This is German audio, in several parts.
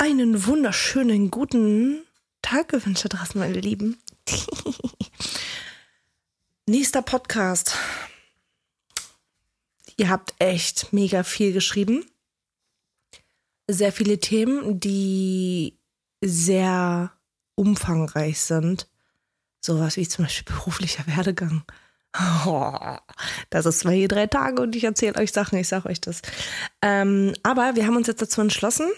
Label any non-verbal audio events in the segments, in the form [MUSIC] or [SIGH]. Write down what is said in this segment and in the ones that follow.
einen wunderschönen guten Tag gewünscht da draußen, meine Lieben. [LAUGHS] Nächster Podcast. Ihr habt echt mega viel geschrieben. Sehr viele Themen, die sehr umfangreich sind. Sowas wie zum Beispiel beruflicher Werdegang. Oh, [LAUGHS] das ist zwei, drei Tage und ich erzähle euch Sachen, ich sage euch das. Ähm, aber wir haben uns jetzt dazu entschlossen,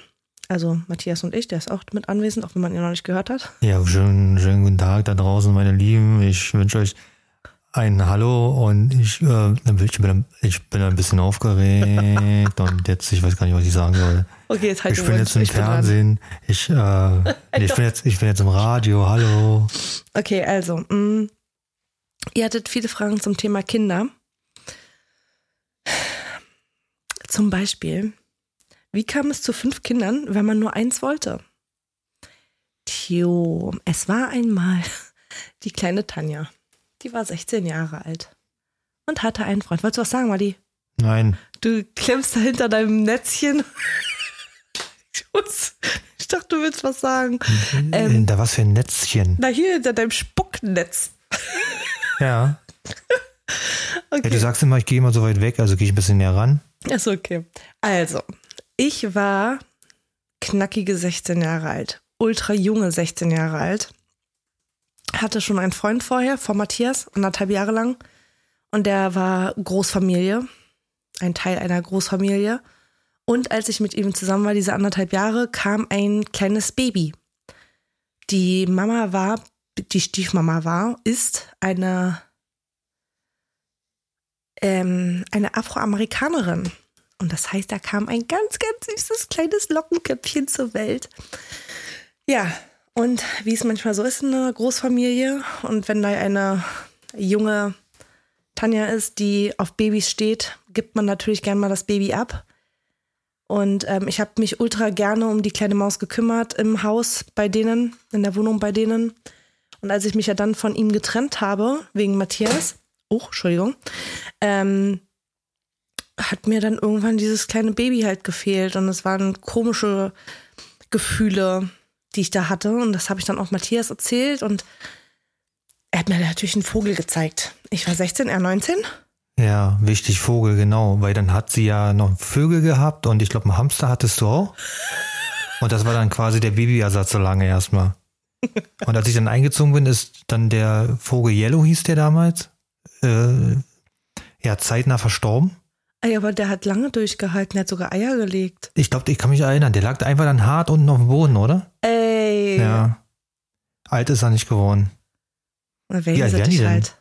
also Matthias und ich, der ist auch mit anwesend, auch wenn man ihn noch nicht gehört hat. Ja, schönen, schönen guten Tag da draußen, meine Lieben. Ich wünsche euch ein Hallo und ich, äh, ich, bin, ich bin ein bisschen aufgeregt [LAUGHS] und jetzt, ich weiß gar nicht, was ich sagen soll. Okay, jetzt halt Ich bin jetzt im Fernsehen, ich, äh, [LAUGHS] ich, bin jetzt, ich bin jetzt im Radio, hallo. Okay, also, mh, ihr hattet viele Fragen zum Thema Kinder. Zum Beispiel, wie kam es zu fünf Kindern, wenn man nur eins wollte? Tjo, es war einmal die kleine Tanja. Die war 16 Jahre alt und hatte einen Freund. Wolltest du was sagen, Madi? Nein, Du klemmst da hinter deinem Netzchen. [LAUGHS] Ich dachte, du willst was sagen. Ähm, da was für ein Netzchen. Na, hier hinter deinem Spucknetz. Ja. [LAUGHS] Okay. ja. Du sagst immer, ich gehe immer so weit weg, also gehe ich ein bisschen näher ran. Ist okay. Also, ich war knackige 16 Jahre alt. Ultra junge 16 Jahre alt. Hatte schon einen Freund vorher, vor Matthias, anderthalb Jahre lang. Und der war Großfamilie. Ein Teil einer Großfamilie. Und als ich mit ihm zusammen war, diese anderthalb Jahre, kam ein kleines Baby. Die Mama war, die Stiefmama war, ist eine, ähm, eine Afroamerikanerin. Und das heißt, da kam ein ganz, ganz süßes kleines Lockenköpfchen zur Welt. Ja, und wie es manchmal so ist in einer Großfamilie und wenn da eine junge Tanja ist, die auf Babys steht, gibt man natürlich gern mal das Baby ab. Und ähm, ich habe mich ultra gerne um die kleine Maus gekümmert im Haus bei denen, in der Wohnung bei denen. Und als ich mich ja dann von ihm getrennt habe, wegen Matthias, oh, Entschuldigung, ähm, hat mir dann irgendwann dieses kleine Baby halt gefehlt. Und es waren komische Gefühle, die ich da hatte. Und das habe ich dann auch Matthias erzählt. Und er hat mir natürlich einen Vogel gezeigt. Ich war 16, er 19. Ja, wichtig, Vogel, genau. Weil dann hat sie ja noch Vögel gehabt und ich glaube, einen Hamster hattest du auch. Und das war dann quasi der Babyersatz so lange erstmal. Und als ich dann eingezogen bin, ist dann der Vogel Yellow, hieß der damals, äh, ja, zeitnah verstorben. Ey, aber der hat lange durchgehalten, der hat sogar Eier gelegt. Ich glaube, ich kann mich erinnern, der lag einfach dann hart unten auf dem Boden, oder? Ey. Ja. Alt ist er nicht geworden. Na, Wie wen alt wären die denn? halt?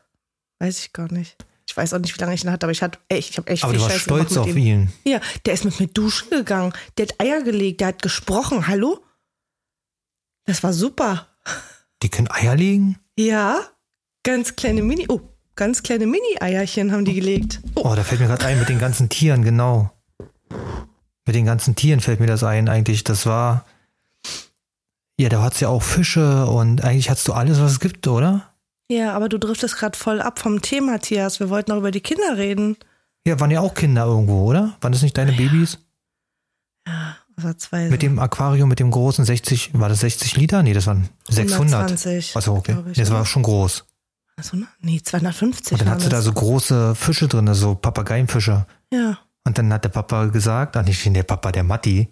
Weiß ich gar nicht. Ich weiß auch nicht, wie lange ich ihn hatte, aber ich hatte echt, ich habe echt Aber viel du warst Scheiße stolz auf ihn. Ja, der ist mit mir duschen gegangen. Der hat Eier gelegt, der hat gesprochen. Hallo? Das war super. Die können Eier legen? Ja, ganz kleine Mini, oh, ganz kleine Mini-Eierchen haben die gelegt. Oh, da fällt mir gerade ein mit den ganzen Tieren, genau. Mit den ganzen Tieren fällt mir das ein eigentlich. Das war. Ja, da hat's ja auch Fische und eigentlich hast du alles, was es gibt, oder? ja, aber du driftest gerade voll ab vom Thema, Matthias. Wir wollten noch über die Kinder reden. Ja, waren ja auch Kinder irgendwo, oder? Waren das nicht deine Babys? Das war zwei. Mit dem Aquarium, mit dem großen 60, war das 60 Liter? Nee, das waren 600. 120, Achso, okay. ich, das war schon groß. Achso, ne? Nee, 250. Und dann hat sie da so große Fische drin, so Papageienfische. Ja. Und dann hat der Papa gesagt, ach nicht der Papa, der Matti,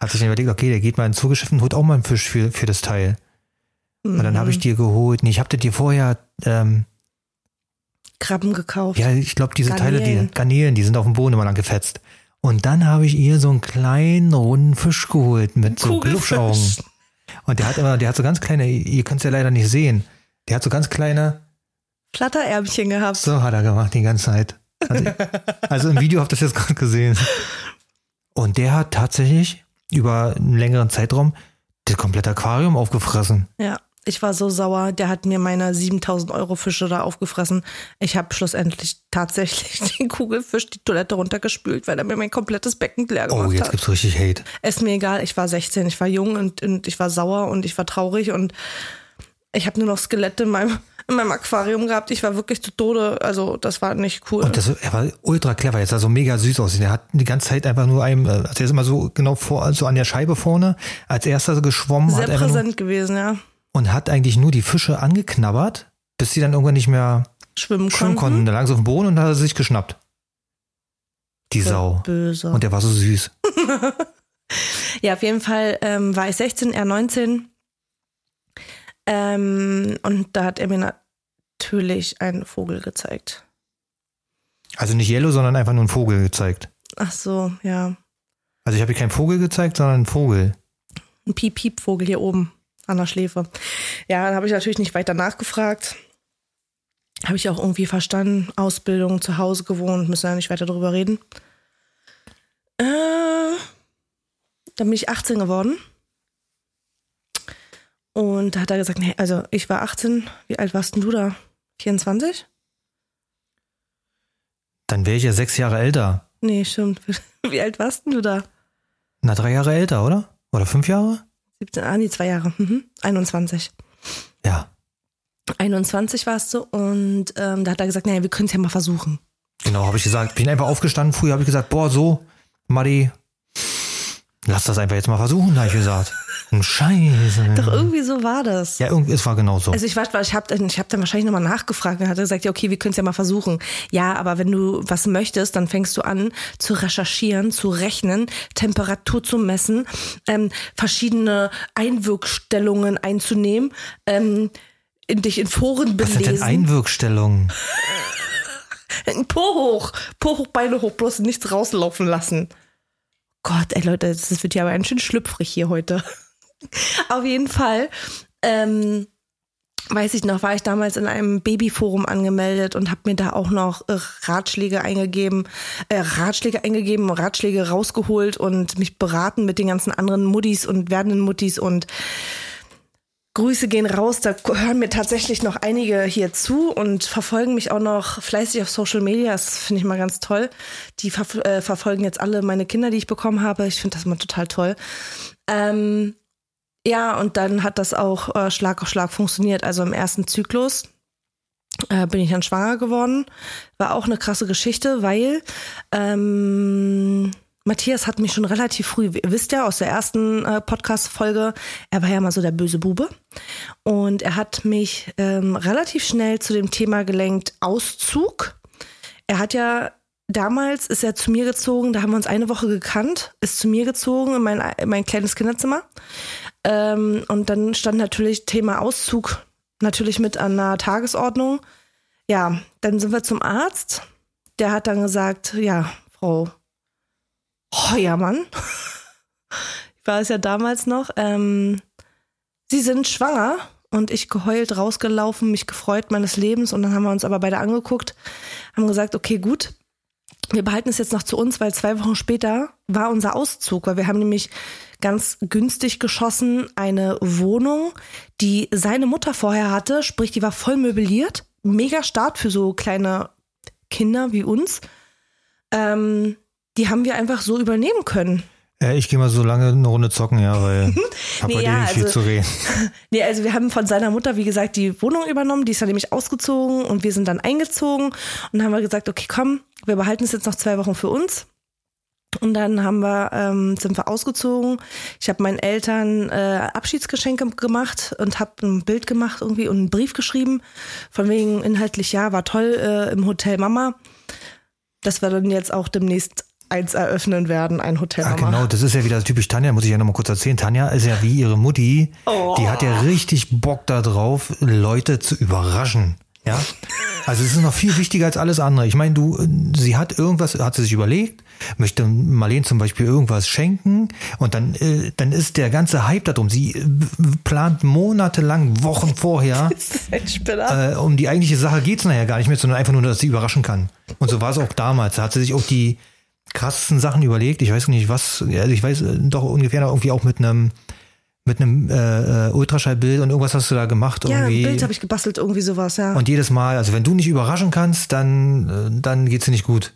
hat sich dann überlegt, okay, der geht mal ins Zugeschäft und holt auch mal einen Fisch für, für das Teil. Und dann habe ich Mhm. dir geholt, nee, ich habe dir vorher, ähm, Krabben gekauft. ja, ich glaube, diese Teile, Garnelen. die Garnelen, die sind auf dem Boden immer lang gefetzt. Und dann habe ich ihr so einen kleinen, runden Fisch geholt mit so. Glubschaugen. Und der hat immer, der hat so ganz kleine, ihr könnt es ja leider nicht sehen, der hat so ganz kleine, Flatterärmchen gehabt. so hat er gemacht die ganze Zeit. Also, also im Video habt ihr das jetzt gerade gesehen. Und der hat tatsächlich über einen längeren Zeitraum das komplette Aquarium aufgefressen. Ja, ich war so sauer. Der hat mir meine 7000 Euro Fische da aufgefressen. Ich habe schlussendlich tatsächlich [LAUGHS] den Kugelfisch die Toilette runtergespült, weil er mir mein komplettes Becken leer gemacht Oh, jetzt hat. gibt's richtig Hate. Ist mir egal. Ich war 16, ich war jung und, und ich war sauer und ich war traurig und ich habe nur noch Skelette in meinem, in meinem Aquarium gehabt. Ich war wirklich zu Tode. Also, das war nicht cool. Und das, er war ultra clever. Jetzt sah so mega süß aus. Er hat die ganze Zeit einfach nur einem, also er ist immer so genau vor, so an der Scheibe vorne, als erster geschwommen. Sehr hat einfach nur, präsent gewesen, ja. und hat eigentlich nur die Fische angeknabbert, bis sie dann irgendwann nicht mehr Schwimmen, schwimmen konnten. konnten. Da lagen sie auf dem Boden und dann hat er sich geschnappt. Die Sau. Böse. Und der war so süß. [LAUGHS] Ja, auf jeden Fall ähm, war ich 16, er 19. Ähm, und da hat er mir natürlich einen Vogel gezeigt. Also nicht Yellow, sondern einfach nur einen Vogel gezeigt. Ach so, ja. Also ich habe dir keinen Vogel gezeigt, sondern einen Vogel. Ein Piep-Piep-Vogel hier oben an der Schläfe. Ja, da habe ich natürlich nicht weiter nachgefragt. Habe ich auch irgendwie verstanden. Ausbildung, zu Hause gewohnt, müssen ja nicht weiter drüber reden. Äh, dann bin ich 18 geworden. Und da hat er gesagt, nee, also ich war 18. Wie alt warst denn du da? 24? Dann wäre ich ja sechs Jahre älter. Nee, stimmt. [LAUGHS] Wie alt warst denn du da? Na, drei Jahre älter, oder? Oder fünf Jahre? 17, ah, nee, zwei Jahre. Mhm. 21. Ja. 21 warst du und ähm, da hat er gesagt, naja, wir können es ja mal versuchen. Genau, habe ich gesagt. Bin einfach aufgestanden. Früher habe ich gesagt, boah, so, Madi, lass das einfach jetzt mal versuchen, habe ich gesagt. Ein Scheiße. Doch irgendwie so war das. Ja, irgendwie, es war genau so. Also ich war, ich habe ich hab dann wahrscheinlich nochmal nachgefragt und hat gesagt, ja okay, wir können es ja mal versuchen. Ja, aber wenn du was möchtest, dann fängst du an zu recherchieren, zu rechnen, Temperatur zu messen, ähm, verschiedene Einwirkstellungen einzunehmen, ähm, in dich in Foren Was sind denn belesen. Einwirkstellungen? [LAUGHS] Po hoch, Po hoch, Beine hoch, bloß nichts rauslaufen lassen. Gott, ey Leute, das wird ja aber ganz schön schlüpfrig hier heute. [LAUGHS] Auf jeden Fall, ähm, weiß ich noch, war ich damals in einem Babyforum angemeldet und habe mir da auch noch äh, Ratschläge eingegeben, äh, Ratschläge eingegeben, Ratschläge rausgeholt und mich beraten mit den ganzen anderen Muttis und werdenden Muttis und Grüße gehen raus, da hören mir tatsächlich noch einige hier zu und verfolgen mich auch noch fleißig auf Social Media. Das finde ich mal ganz toll. Die ver äh, verfolgen jetzt alle meine Kinder, die ich bekommen habe. Ich finde das mal total toll. Ähm, ja, und dann hat das auch äh, Schlag auf Schlag funktioniert. Also im ersten Zyklus äh, bin ich dann schwanger geworden. War auch eine krasse Geschichte, weil ähm, Matthias hat mich schon relativ früh, ihr wisst ja aus der ersten äh, Podcast-Folge, er war ja mal so der böse Bube. Und er hat mich ähm, relativ schnell zu dem Thema gelenkt, Auszug. Er hat ja damals ist er zu mir gezogen, da haben wir uns eine Woche gekannt, ist zu mir gezogen in mein, in mein kleines Kinderzimmer. Ähm, und dann stand natürlich Thema Auszug natürlich mit an der Tagesordnung. Ja, dann sind wir zum Arzt. Der hat dann gesagt, ja, Frau Heuermann, ich [LAUGHS] war es ja damals noch, ähm, Sie sind schwanger und ich geheult rausgelaufen, mich gefreut meines Lebens und dann haben wir uns aber beide angeguckt, haben gesagt, okay, gut, wir behalten es jetzt noch zu uns, weil zwei Wochen später war unser Auszug, weil wir haben nämlich ganz günstig geschossen eine Wohnung, die seine Mutter vorher hatte, sprich, die war voll möbliert, mega Start für so kleine Kinder wie uns. Ähm, die haben wir einfach so übernehmen können. Ich gehe mal so lange eine Runde zocken, ja, weil [LAUGHS] ich habe Nee, ja, nicht viel also- zu reden. [LAUGHS] Nee, also wir haben von seiner Mutter, wie gesagt, die Wohnung übernommen, die ist dann nämlich ausgezogen und wir sind dann eingezogen und haben wir gesagt, okay, komm, wir behalten es jetzt noch zwei Wochen für uns. Und dann haben wir, ähm, sind wir ausgezogen. Ich habe meinen Eltern äh, Abschiedsgeschenke gemacht und habe ein Bild gemacht irgendwie und einen Brief geschrieben. Von wegen inhaltlich, ja, war toll äh, im Hotel Mama. Dass wir dann jetzt auch demnächst eins eröffnen werden, ein Hotel Ah, Mama. genau, das ist ja wieder typisch Tanja, muss ich ja nochmal kurz erzählen. Tanja ist ja wie ihre Mutti, Oh. die hat ja richtig Bock darauf, Leute zu überraschen. Ja, also es ist noch viel wichtiger als alles andere. Ich meine, du, sie hat irgendwas, hat sie sich überlegt, möchte Marlene zum Beispiel irgendwas schenken und dann, äh, dann ist der ganze Hype darum. Sie äh, plant monatelang, Wochen vorher, [LAUGHS] äh, um die eigentliche Sache geht's nachher gar nicht mehr, sondern einfach nur, dass sie überraschen kann. Und so war es auch damals. Da hat sie sich auch die krassesten Sachen überlegt. Ich weiß nicht was, also ich weiß äh, doch ungefähr irgendwie auch mit einem mit einem äh, äh, Ultraschallbild und irgendwas hast du da gemacht ja, ein. Bild habe ich gebastelt, irgendwie sowas, ja. und jedes Mal, also wenn du nicht überraschen kannst, dann äh, dann geht's dir nicht gut.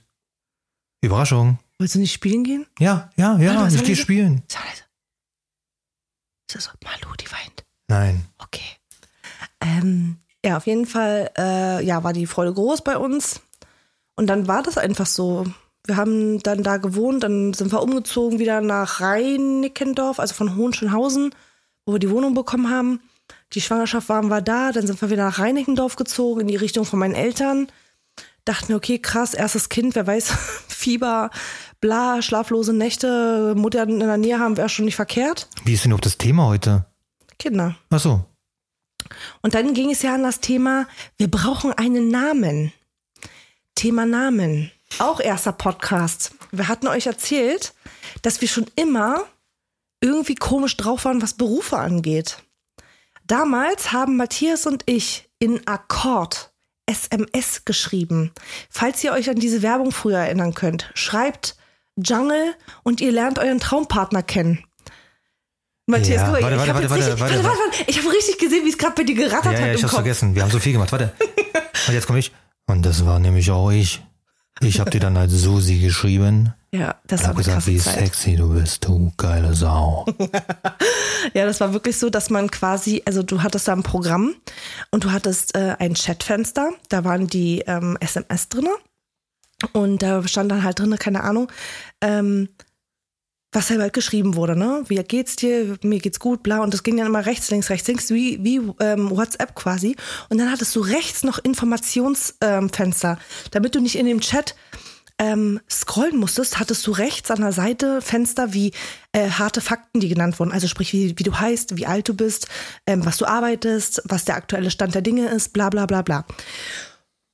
Überraschung. Wolltest du nicht spielen gehen? Ja, ja, ja, was ich gehe spielen. Ist das so? Malu, die weint. Nein. Okay. Ähm, Ja, auf jeden Fall, äh, ja, war die Freude groß bei uns. Und dann war das einfach so. Wir haben dann da gewohnt, dann sind wir umgezogen wieder nach Reinickendorf, also von Hohenschönhausen, wo wir die Wohnung bekommen haben. Die Schwangerschaft waren wir da, dann sind wir wieder nach Reinickendorf gezogen, in die Richtung von meinen Eltern. Dachten, okay, krass, erstes Kind, wer weiß, [LAUGHS] Fieber, bla, schlaflose Nächte, Mutter in der Nähe haben wäre schon nicht verkehrt. Wie ist denn überhaupt das Thema heute? Kinder. Ach so. Und dann ging es ja an das Thema, wir brauchen einen Namen. Thema Namen. Auch erster Podcast. Wir hatten euch erzählt, dass wir schon immer irgendwie komisch drauf waren, was Berufe angeht. Damals haben Matthias und ich in Akkord SMS geschrieben. Falls ihr euch an diese Werbung früher erinnern könnt, schreibt Jungle und ihr lernt euren Traumpartner kennen. Matthias, Ja, guck mal, warte, ich habe warte, richtig, warte, warte, warte. ich habe richtig gesehen, wie es gerade bei dir gerattert Ja, hat ja, ich im hab's Kopf. vergessen. Wir haben so viel gemacht. Warte. [LAUGHS] Und jetzt komme ich. Und das war nämlich auch ich. Ich habe dir dann als Susi geschrieben. Ja, das Ich war eine gesagt, wie Zeit. sexy du bist, du geile Sau. [LAUGHS] Ja, das war wirklich so, dass man quasi, also du hattest da ein Programm und du hattest äh, ein Chatfenster, da waren die ähm, SMS drinne und da stand dann halt drinne, keine Ahnung, ähm, was halt geschrieben wurde, ne? Wie geht's dir? Mir geht's gut, bla. Und das ging dann immer rechts, links, rechts, links, wie, wie ähm, WhatsApp quasi. Und dann hattest du rechts noch Informationsfenster, ähm, damit du nicht in dem Chat ähm, scrollen musstest, hattest du rechts an der Seite Fenster wie äh, harte Fakten, die genannt wurden. Also sprich, wie, wie du heißt, wie alt du bist, ähm, was du arbeitest, was der aktuelle Stand der Dinge ist, bla bla bla bla.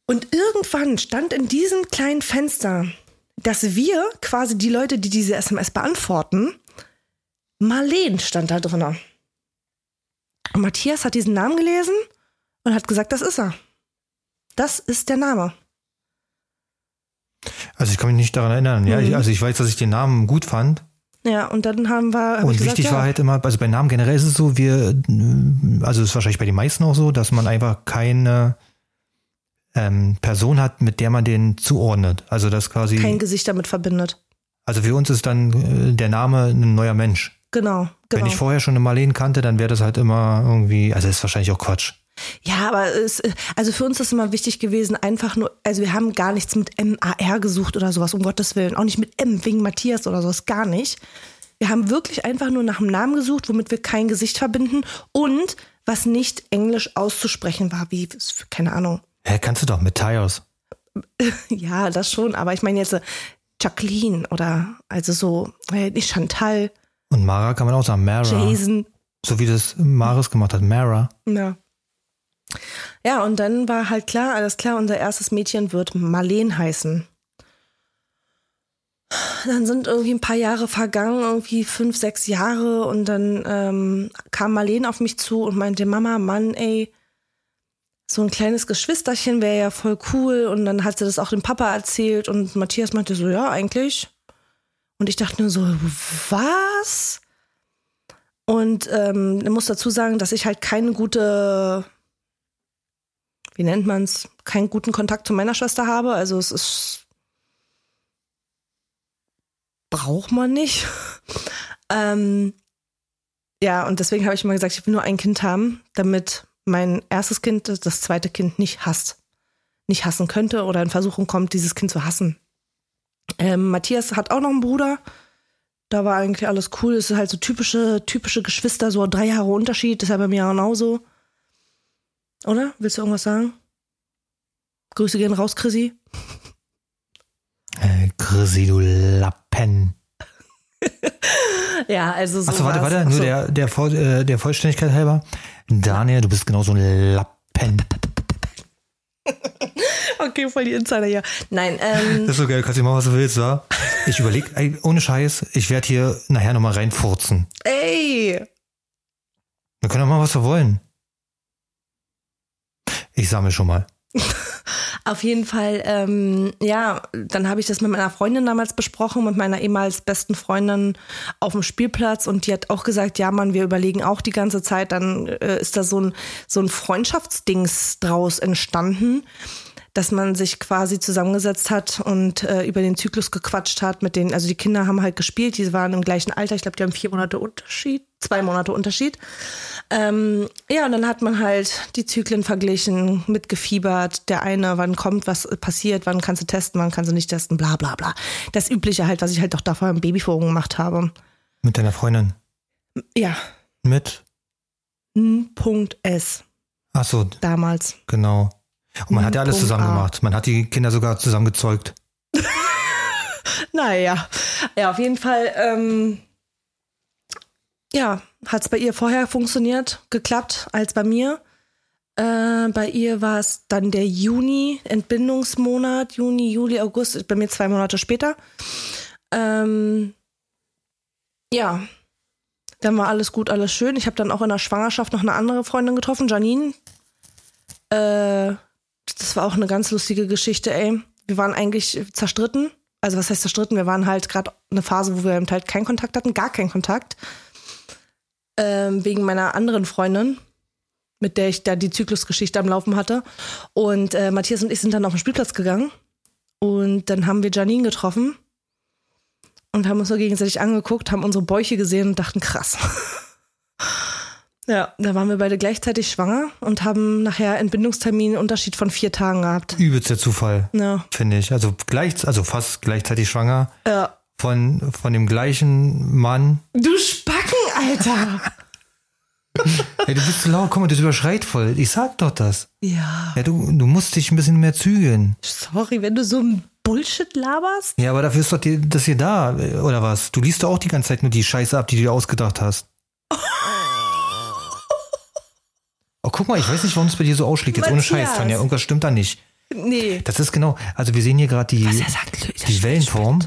Und irgendwann stand in diesem kleinen Fenster, dass wir quasi die Leute, die diese SMS beantworten, Marleen stand da drinne. Und Matthias hat diesen Namen gelesen und hat gesagt, das ist er. Das ist der Name. Also ich kann mich nicht daran erinnern. Ja, Mhm. ich, also ich weiß, dass ich den Namen gut fand. Ja, und dann haben wir. Hab Und gesagt, wichtig ja. war halt immer, also bei Namen generell ist es so, wir, also es ist wahrscheinlich bei den meisten auch so, dass man einfach keine ähm, Person hat, mit der man den zuordnet. Also das quasi, kein Gesicht damit verbindet. also für uns ist dann äh, der Name ein neuer Mensch. Genau, genau. Wenn ich vorher schon eine Marleen kannte, dann wäre das halt immer irgendwie, also das ist wahrscheinlich auch Quatsch. ja, aber es, also für uns ist immer wichtig gewesen, einfach nur, also wir haben gar nichts mit MAR gesucht oder sowas, um Gottes Willen. Auch nicht mit M wegen Matthias oder sowas, gar nicht. Wir haben wirklich einfach nur nach einem Namen gesucht, womit wir kein Gesicht verbinden und was nicht englisch auszusprechen war, wie, keine Ahnung. Hä, kannst du doch mit Tires. [LAUGHS] Ja, das schon, aber ich meine jetzt äh, Jacqueline oder also so, äh, nicht Chantal, Und Mara kann man auch sagen, Mara. Jason. So wie das Maris gemacht hat, Mara. Ja. Ja, und dann war halt klar, alles klar, unser erstes Mädchen wird Marleen heißen. Dann sind irgendwie ein paar Jahre vergangen, irgendwie fünf, sechs Jahre, und dann ähm, kam Marleen auf mich zu und meinte, Mama, Mann, ey, so ein kleines Geschwisterchen wäre ja voll cool. Und dann hat sie das auch dem Papa erzählt und Matthias meinte so, ja, eigentlich. Und ich dachte nur so, was? Und ähm, ich muss dazu sagen, dass ich halt keine gute, wie nennt man es, keinen guten Kontakt zu meiner Schwester habe. Also es ist, braucht man nicht. [LAUGHS] ähm, ja, und deswegen habe ich immer gesagt, ich will nur ein Kind haben, damit mein erstes Kind das zweite Kind nicht hasst. Nicht hassen könnte oder in Versuchung kommt, dieses Kind zu hassen. Ähm, Matthias hat auch noch einen Bruder. Da war eigentlich alles cool. Es ist halt so typische, typische Geschwister, so drei Jahre Unterschied. Das ist ja bei mir genauso. Oder? Willst du irgendwas sagen? Grüße gehen raus, Chrissy. Äh, Chrissy, du Lappen. [LAUGHS] Ja, also so. Achso, warte, warte, nur Achso. der, der, Voll- äh, der Vollständigkeit halber. Daniel, du bist genauso ein Lappen. [LAUGHS] Okay, voll die Insider hier. Nein, ähm, Das [LAUGHS] ist so geil, kannst du machen, was du willst, wa? Ich überleg, ey, ohne Scheiß, ich werde hier nachher nochmal reinfurzen. ey. Wir können doch mal, was wir wollen. Ich sammle schon mal. [LAUGHS] Auf jeden Fall, ähm, ja, dann habe ich das mit meiner Freundin damals besprochen, mit meiner ehemals besten Freundin auf dem Spielplatz. Und die hat auch gesagt, ja Mann, wir überlegen auch die ganze Zeit, dann äh, ist da so ein, so ein Freundschaftsdings draus entstanden, dass man sich quasi zusammengesetzt hat und äh, über den Zyklus gequatscht hat mit den, also die Kinder haben halt gespielt, die waren im gleichen Alter, ich glaube, die haben vier Monate Unterschied, zwei Monate Unterschied. Ähm, ja, und dann hat man halt die Zyklen verglichen, mitgefiebert, der eine, wann kommt, was passiert, wann kannst du testen, wann kannst du nicht testen, bla bla bla. Das Übliche halt, was ich halt auch davor im Babyforum gemacht habe. Mit deiner Freundin? Ja. Mit? Punkt S. Ach so. Damals. Genau. Und man hat ja alles Punkt zusammen A. gemacht. Man hat die Kinder sogar zusammen gezeugt. [LAUGHS] Naja, ja, auf jeden Fall, ähm, ja, hat es bei ihr vorher funktioniert, geklappt als bei mir. Äh, bei ihr war es dann der Juni, Entbindungsmonat, Juni, Juli, August, bei mir zwei Monate später. Ähm, ja, dann war alles gut, alles schön. Ich habe dann auch in der Schwangerschaft noch eine andere Freundin getroffen, Janine. Äh, das war auch eine ganz lustige Geschichte, ey. Wir waren eigentlich zerstritten. Also was heißt zerstritten? Wir waren halt gerade eine Phase, wo wir eben halt keinen Kontakt hatten, gar keinen Kontakt. Ähm, wegen meiner anderen Freundin, mit der ich da die Zyklusgeschichte am Laufen hatte. Und äh, Matthias und ich sind dann auf den Spielplatz gegangen. Und dann haben wir Janine getroffen und haben uns so gegenseitig angeguckt, haben unsere Bäuche gesehen und dachten, krass. [LAUGHS] ja, da waren wir beide gleichzeitig schwanger und haben nachher Entbindungstermin einen Unterschied von vier Tagen gehabt. Übelst der Zufall, Ja, finde ich. Also gleich, also fast gleichzeitig schwanger ja. von, von dem gleichen Mann. Du Spacken, Alter! [LAUGHS] Ey, du bist zu laut, mal, das überschreit voll. Ich sag doch das. Ja, Ja, du, du musst dich ein bisschen mehr zügeln. sorry, wenn du so ein Bullshit laberst. Ja, aber dafür ist doch die, das hier da, oder was? Du liest doch auch die ganze Zeit nur die Scheiße ab, die du dir ausgedacht hast. [LAUGHS] Oh, guck mal, ich weiß nicht, warum es bei dir so ausschlägt. Jetzt ohne Matthias. Scheiß, Tanja. Irgendwas stimmt da nicht. Nee. Das ist genau, also wir sehen hier gerade die, sagt, die Wellenform.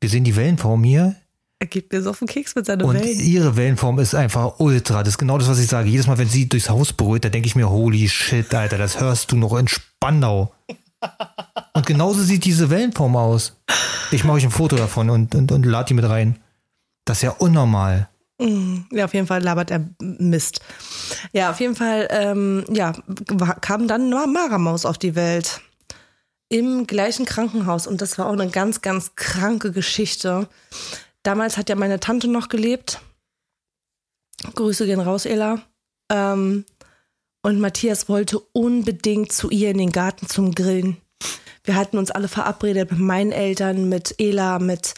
Wir sehen die Wellenform hier. Er geht mir so auf den Keks mit seiner Und Wellen. ihre Wellenform ist einfach ultra. Das ist genau das, was ich sage. Jedes Mal, wenn sie durchs Haus brüllt, da denke ich mir, holy shit, Alter, das hörst du noch in Spandau. Und genauso sieht diese Wellenform aus. Ich mache euch ein Foto davon und, und, und lade die mit rein. Das ist ja unnormal. Ja, auf jeden Fall labert er Mist. Ja, auf jeden Fall, ähm, ja, kam dann nur Maramaus auf die Welt. Im gleichen Krankenhaus. Und das war auch eine ganz, ganz kranke Geschichte. Damals hat ja meine Tante noch gelebt. Grüße gehen raus, Ela. Ähm, und Matthias wollte unbedingt zu ihr in den Garten zum Grillen. Wir hatten uns alle verabredet mit meinen Eltern, mit Ela, mit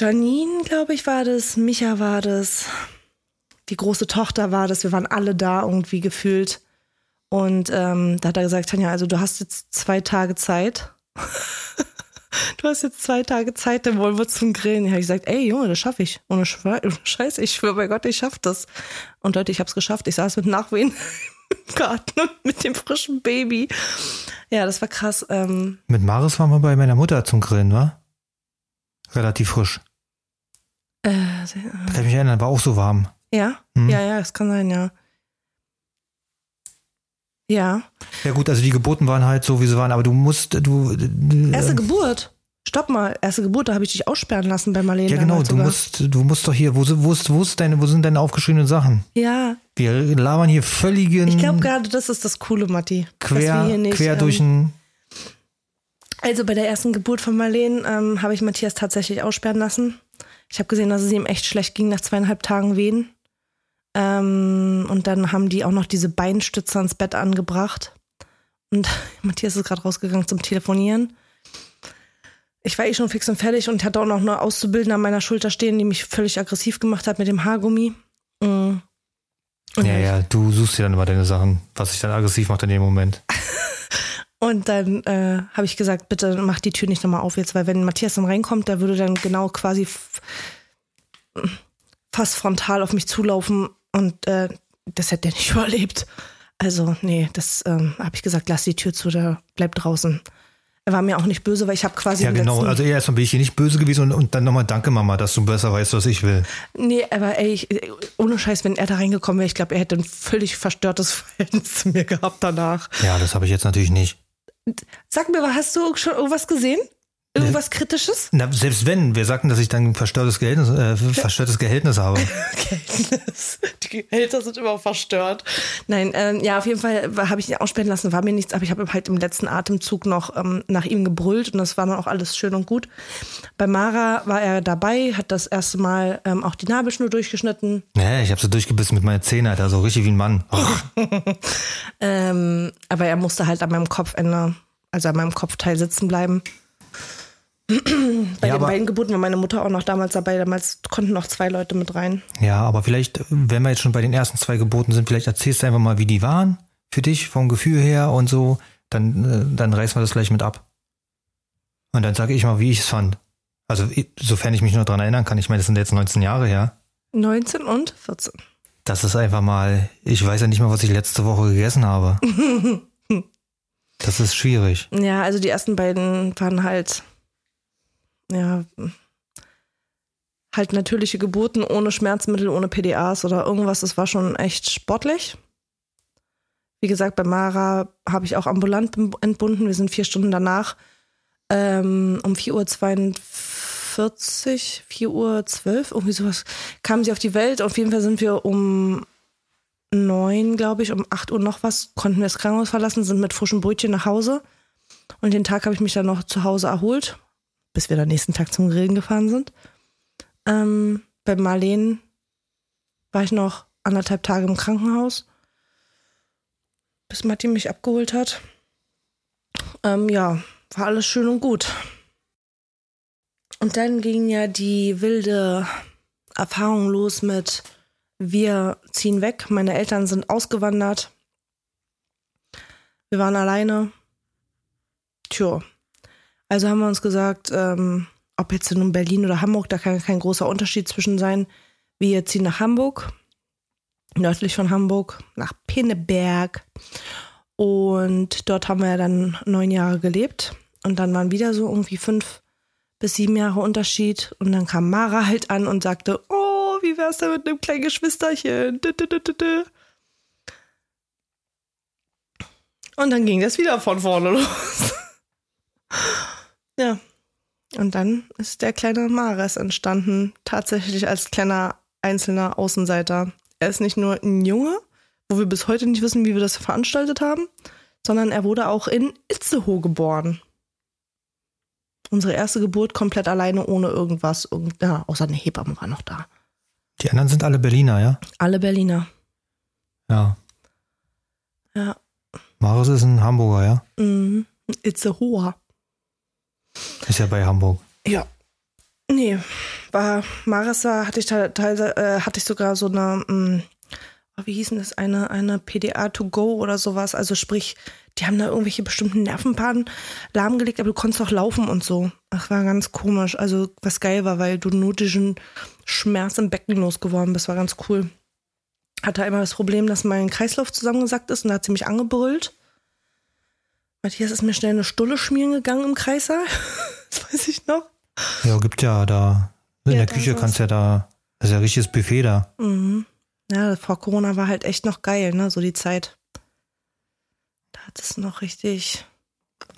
Janine, glaube ich, war das. Micha war das. Die große Tochter war das. Wir waren alle da irgendwie gefühlt. Und ähm, da hat er gesagt, Tanja, also du hast jetzt zwei Tage Zeit. [LAUGHS] du hast jetzt zwei Tage Zeit, dann wollen wir zum Grillen. Da habe ich gesagt, ey Junge, das schaffe ich. Ohne [LAUGHS] Scheiße, ich schwöre bei Gott, ich schaffe das. Und Leute, ich habe es geschafft. Ich saß mit Nachwehen [LAUGHS] im Garten und mit dem frischen Baby. Ja, das war krass. Ähm, Mit Maris waren wir bei meiner Mutter zum Grillen, wa? Relativ frisch. Äh, Kann ich mich erinnern, war auch so warm. ja, Hm. ja, ja, das kann sein, ja. Ja. Ja gut, also die Geburten waren halt so, wie sie waren, aber du musst, du... äh, Erste Geburt. Stopp mal, erste Geburt, da habe ich dich aussperren lassen bei Marlene. Ja genau, du musst, du musst doch hier, wo, sind- wo, ist, wo, ist deine, wo sind deine aufgeschriebenen Sachen? Ja, Wir labern hier völligen ich glaube gerade, das ist das Coole, Matti. quer, nicht, quer ähm, durch ein... Also bei der ersten Geburt von Marlene ähm, habe ich Matthias tatsächlich aussperren lassen. Ich habe gesehen, dass es ihm echt schlecht ging nach zweieinhalb Tagen Wehen. Ähm, und dann haben die auch noch diese Beinstützer ins Bett angebracht. Und [LAUGHS] Matthias ist gerade rausgegangen zum Telefonieren. Ich war eh schon fix und fertig und hatte auch noch eine Auszubildende an meiner Schulter stehen, die mich völlig aggressiv gemacht hat mit dem Haargummi. Mm. Und Ja, ja, du suchst dir dann immer deine Sachen, was dich dann aggressiv macht in dem Moment. [LAUGHS] Und dann äh, habe ich gesagt, bitte mach die Tür nicht nochmal auf jetzt, weil wenn Matthias dann reinkommt, der würde dann genau quasi fast frontal auf mich zulaufen und äh, das hätte er nicht [LAUGHS] überlebt. Also nee, das ähm, habe ich gesagt, lass die Tür zu, der bleibt draußen. Er war mir auch nicht böse, weil ich habe quasi Ja, genau. Also erstmal bin ich hier nicht böse gewesen und, und dann nochmal danke Mama, dass du besser weißt, was ich will. Nee, aber ey, ich, ohne Scheiß, wenn er da reingekommen wäre, ich glaube, er hätte ein völlig verstörtes [LAUGHS] Verhältnis zu mir gehabt danach. Ja, das habe ich jetzt natürlich nicht. Sag mir, hast du schon irgendwas gesehen? Irgendwas Kritisches? Na, selbst wenn, wir sagten, dass ich dann ein verstörtes Gehältnis, äh, verstörtes Gehältnis habe. [LAUGHS] Gehältnis. Die Gehälter sind immer verstört. Nein, ähm, ja, auf jeden Fall habe ich ihn aussperren lassen, war mir nichts, aber ich habe halt im letzten Atemzug noch ähm, nach ihm gebrüllt und das war dann auch alles schön und gut. Bei Mara war er dabei, hat das erste Mal ähm, auch die Nabelschnur durchgeschnitten. Ja, ich habe so durchgebissen mit meinen Zähnen, Alter, so richtig wie ein Mann. [LAUGHS] ähm, aber er musste halt an meinem Kopfende, also an meinem Kopfteil sitzen bleiben. Bei Ja, den aber- beiden Geburten war meine Mutter auch noch damals dabei. Damals konnten noch zwei Leute mit rein. Ja, aber vielleicht, wenn wir jetzt schon bei den ersten zwei Geboten sind, vielleicht erzählst du einfach mal, wie die waren für dich, vom Gefühl her und so. Dann, äh, dann reißen wir das gleich mit ab. Und dann sage ich mal, wie ich es fand. Also, sofern ich mich nur dran erinnern kann, ich meine, das sind jetzt 19 Jahre her. 19 und 14. Das ist einfach mal, ich weiß ja nicht mal, was ich letzte Woche gegessen habe. [LAUGHS] Das ist schwierig. Ja, also die ersten beiden waren halt, ja, halt natürliche Geburten ohne Schmerzmittel, ohne PDAs oder irgendwas. Das war schon echt sportlich. Wie gesagt, bei Mara habe ich auch ambulant entbunden. Wir sind vier Stunden danach ähm, um 4.42 Uhr, 4 Uhr 12, irgendwie sowas, kam sie auf die Welt. Auf jeden Fall sind wir um neun, glaube ich, um 8 Uhr noch was, konnten wir das Krankenhaus verlassen, sind mit frischem Brötchen nach Hause. Und den Tag habe ich mich dann noch zu Hause erholt, bis wir dann nächsten Tag zum Grillen gefahren sind. Ähm, bei Marleen war ich noch anderthalb Tage im Krankenhaus, bis Matti mich abgeholt hat. Ähm, ja, war alles schön und gut. Und dann ging ja die wilde Erfahrung los mit, wir ziehen weg, meine Eltern sind ausgewandert. Wir waren alleine. Tja. Also haben wir uns gesagt, ähm, ob jetzt nun Berlin oder Hamburg, da kann kein großer Unterschied zwischen sein. Wir ziehen nach Hamburg, nördlich von Hamburg, nach Pinneberg. Und dort haben wir dann neun Jahre gelebt. Und dann waren wieder so irgendwie fünf bis sieben Jahre Unterschied. Und dann kam Mara halt an und sagte, oh, wie wär's denn mit einem kleinen Geschwisterchen? Und dann ging das wieder von vorne [LAUGHS] los. Ja. Und dann ist der kleine Mares entstanden, tatsächlich als kleiner einzelner Außenseiter. Er ist nicht nur ein Junge, wo wir bis heute nicht wissen, wie wir das veranstaltet haben, sondern er wurde auch in Itzehoe geboren. Unsere erste Geburt komplett alleine, ohne irgendwas. Irgend, ja, außer eine Hebamme war noch da. Die anderen sind alle Berliner, ja? Alle Berliner. Ja. Ja. Marius ist ein Hamburger, ja? Mhm. Itzehoe. Ist ja bei Hamburg. Ja. Nee, war Marissa hatte ich äh, hatte ich sogar so eine oh, wie hieß denn das eine eine PDA to go oder sowas, also sprich, die haben da irgendwelche bestimmten Nervenbahnen lahmgelegt, aber du konntest auch laufen und so. Das war ganz komisch, also was geil war, weil du diesen Schmerz im Becken losgeworden bist, war ganz cool. Hatte immer das Problem, dass mein Kreislauf zusammengesackt ist und da hat sie mich angebrüllt. Matthias ist mir schnell eine Stulle schmieren gegangen im Kreissaal. [LAUGHS] das weiß ich noch. Ja, gibt ja da. In Ja, der Küche kannst ja da. Das ist ja ein richtiges Buffet da. Mhm. Ja, vor Corona war halt echt noch geil, ne? So die Zeit. Da hat es noch richtig.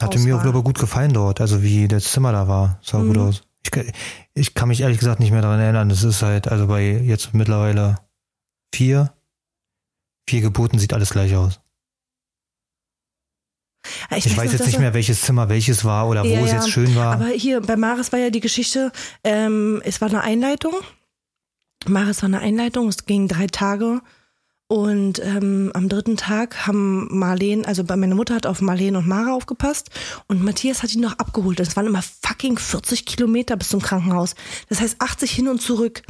Hatte mir auch, Auswahl. glaube ich, gut gefallen dort. Also wie das Zimmer da war. Sah gut Mhm. aus. Ich, kann- ich kann mich ehrlich gesagt nicht mehr daran erinnern. Das ist halt, also bei jetzt mittlerweile vier, vier Geburten sieht alles gleich aus. Ja, Ich, weiß noch, jetzt nicht mehr, welches Zimmer welches war oder wo Ja, es ja. jetzt schön war. Aber hier bei Maris war ja die Geschichte, ähm, es war eine Einleitung. Maris war eine Einleitung, es ging drei Tage. Und ähm, am dritten Tag haben Marleen, also bei meiner Mutter hat auf Marleen und Mara aufgepasst und Matthias hat ihn noch abgeholt. Das waren immer fucking 40 Kilometer bis zum Krankenhaus. Das heißt 80 hin und zurück.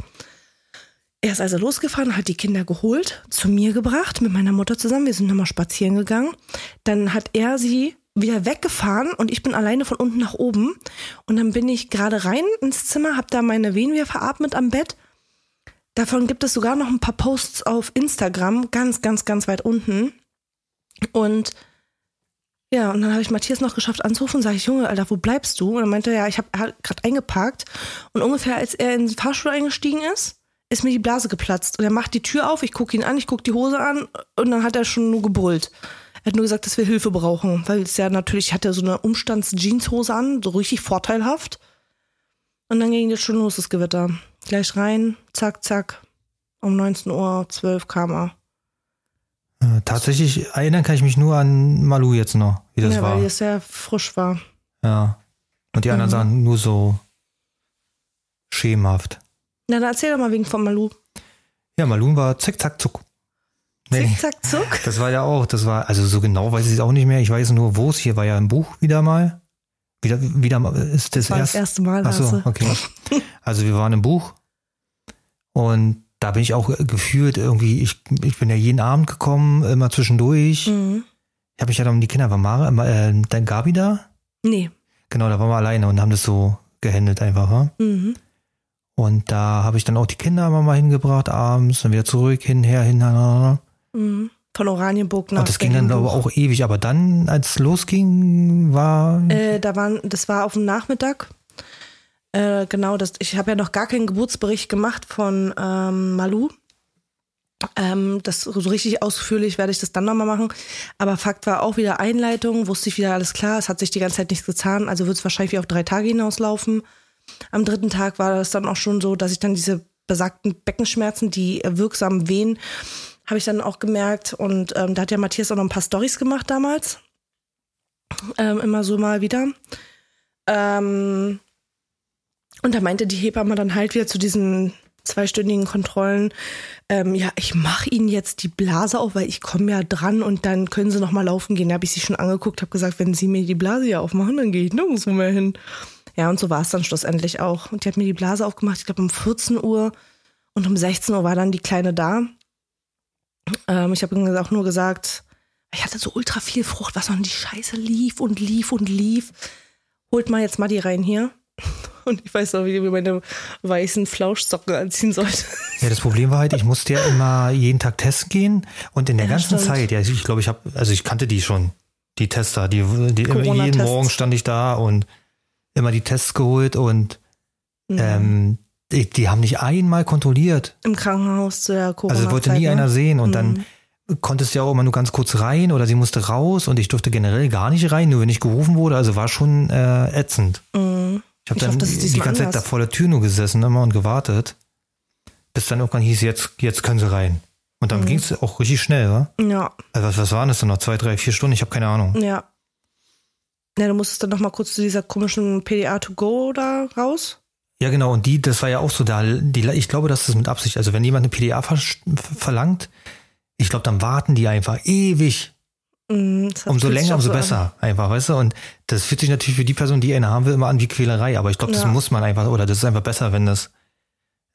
Er ist also losgefahren, hat die Kinder geholt, zu mir gebracht, mit meiner Mutter zusammen. Wir sind nochmal spazieren gegangen. Dann hat er sie wieder weggefahren und ich bin alleine von unten nach oben. Und dann bin ich gerade rein ins Zimmer, hab da meine Wehen wieder veratmet am Bett. Davon gibt es sogar noch ein paar Posts auf Instagram, ganz, ganz, ganz weit unten. Und ja, und dann habe ich Matthias noch geschafft anzurufen, sage ich, Junge, Alter, wo bleibst du? Und er meinte, ja, ich habe gerade eingeparkt. Und ungefähr als er in den Fahrstuhl eingestiegen ist, ist mir die Blase geplatzt. Und er macht die Tür auf, ich gucke ihn an, ich gucke die Hose an und dann hat er schon nur gebrüllt. Er hat nur gesagt, dass wir Hilfe brauchen, weil es ja natürlich, ich hatte so eine Umstands-Jeanshose an, so richtig vorteilhaft. Und dann ging das schon los, das Gewitter. Gleich rein, zack, zack. Um 19.12 Uhr kam er. Äh, tatsächlich erinnern kann ich mich nur an Malu jetzt noch, wie das ja, war. weil es sehr frisch war. Ja. Und die anderen Mhm. Sachen nur so schemenhaft. Na, dann erzähl doch mal wegen von Malu. Ja, Malun war zick, zack, zuck. Nee, Zick, zack, zuck. das war ja auch, das war, also so genau weiß ich es auch nicht mehr. Ich weiß nur, wo es hier war ja im Buch wieder mal. Wieder, wieder mal, ist das, Das war das erst? erste Mal. Ach so, also. okay. [LAUGHS] Also wir waren im Buch und da bin ich auch gefühlt irgendwie, ich, ich bin ja jeden Abend gekommen, immer zwischendurch. Mhm. Ich habe mich ja dann um die Kinder, war Mara, äh, dein Gabi da? Nee. Genau, da waren wir alleine und haben das so gehandelt einfach. Ja? Mhm. Und da habe ich dann auch die Kinder immer mal hingebracht, abends, dann wieder zurück, hinher, hinher. Mhm. Von Oranienburg nach Und das ging dann aber auch ewig. Aber dann, als es losging, war. Äh, da waren, das war auf dem Nachmittag. Äh, genau, das, ich habe ja noch gar keinen Geburtsbericht gemacht von ähm, Malu. Ähm, das so richtig ausführlich werde ich das dann nochmal machen. Aber Fakt war auch wieder Einleitung, wusste ich wieder alles klar. Es hat sich die ganze Zeit nichts getan, also wird es wahrscheinlich wie auf drei Tage hinauslaufen. Am dritten Tag war das dann auch schon so, dass ich dann diese besagten Beckenschmerzen, die wirksamen Wehen, habe ich dann auch gemerkt. Und ähm, da hat ja Matthias auch noch ein paar Stories gemacht damals. Ähm, immer so mal wieder. Ähm, und da meinte die Hebamme dann halt wieder zu diesen zweistündigen Kontrollen, ähm, ja, ich mache Ihnen jetzt die Blase auf, weil ich komme ja dran und dann können Sie noch mal laufen gehen. Da habe ich sie schon angeguckt, habe gesagt, wenn Sie mir die Blase hier aufmachen, dann gehe ich nirgendwo mehr hin. Ja, und so war es dann schlussendlich auch. Und die hat mir die Blase aufgemacht, ich glaube um 14 Uhr und um 16 Uhr war dann die Kleine da. Ähm, ich habe auch nur gesagt, ich hatte so ultra viel Frucht, was noch die Scheiße lief und lief und lief. Holt mal jetzt Maddi rein hier. [LAUGHS] Und ich weiß noch, wie ich mir meine weißen Flauschsocken anziehen sollte. Ja, das Problem war halt, ich musste ja immer jeden Tag testen gehen. Und in der Ja, ganzen stimmt. Zeit, ja, ich glaube, ich habe, also ich kannte die schon, die Tester. Die, die immer, jeden. Morgen stand ich da und immer die Tests geholt und ähm, die, die haben nicht einmal kontrolliert. Im Krankenhaus zu der corona Also wollte nie einer sehen und Mhm. dann konntest du ja auch immer nur ganz kurz rein oder sie musste raus und ich durfte generell gar nicht rein, nur wenn ich gerufen wurde. Also war schon äh, ätzend. Mhm. Ich habe dann hoffe, die ganze Zeit da vor der Tür nur gesessen immer und gewartet, bis dann irgendwann hieß, jetzt, jetzt können sie rein. Und dann Mhm. ging es auch richtig schnell, wa? Ja, Also was, was waren das dann noch? Zwei, drei, vier Stunden? Ich habe keine Ahnung. ja. Ja, du musstest dann noch mal kurz zu dieser komischen PDA to go da raus. Ja, genau. Und die, das war ja auch so da. Die, ich glaube, das ist mit Absicht. Also wenn jemand eine PDA ver verlangt, ich glaube, dann warten die einfach ewig. Mhm, Umso länger, umso so an. besser. Einfach, weißt du? Und das fühlt sich natürlich für die Person, die eine haben will, immer an wie Quälerei. Aber ich glaube, das Ja. muss man einfach, oder das ist einfach besser, wenn das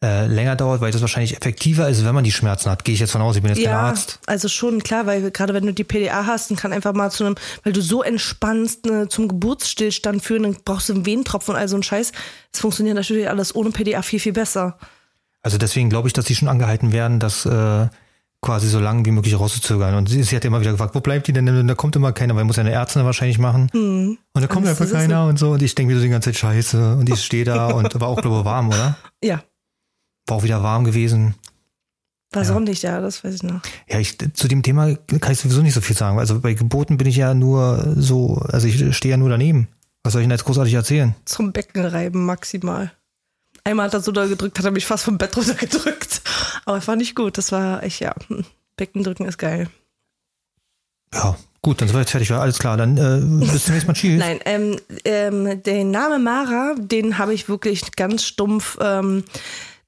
äh, länger dauert, weil das wahrscheinlich effektiver ist, wenn man die Schmerzen hat. Gehe ich jetzt von aus, ich bin jetzt kein Ja, Arzt. also schon klar, weil gerade wenn du die PDA hast, dann kann einfach mal zu einem, weil du so entspannst, ne, zum Geburtsstillstand führen, dann brauchst du einen Wehentropfen und all so ein Scheiß. Das funktioniert natürlich alles ohne PDA viel, viel besser. Also deswegen glaube ich, dass sie schon angehalten werden, das äh, quasi so lange wie möglich rauszuzögern. Und sie, sie hat immer wieder gefragt, wo bleibt die denn? Und da kommt immer keiner, weil muss ja eine Ärztin wahrscheinlich machen. Und da kommt einfach keiner und so. Und ich denke mir so die ganze Zeit scheiße. Und ich [LAUGHS] stehe da und war auch, glaube ich, warm, oder? Ja, War auch wieder warm gewesen. war Ja. sonnig, ja, das weiß ich noch. Ja, ich, zu dem Thema kann ich sowieso nicht so viel sagen. Also bei Geburten bin ich ja nur so, also ich stehe ja nur daneben. Was soll ich denn jetzt großartig erzählen? Zum Becken reiben maximal. Einmal hat er so da gedrückt, hat er mich fast vom Bett runtergedrückt. Aber es war nicht gut. Das war echt, ja. hm, Beckendrücken ist geil. Ja, gut, dann sind wir jetzt fertig. Alles klar, dann äh, bis zum nächsten Mal. Tschüss. [LAUGHS] Nein, ähm, ähm, den Name Mara, den habe ich wirklich ganz stumpf ähm,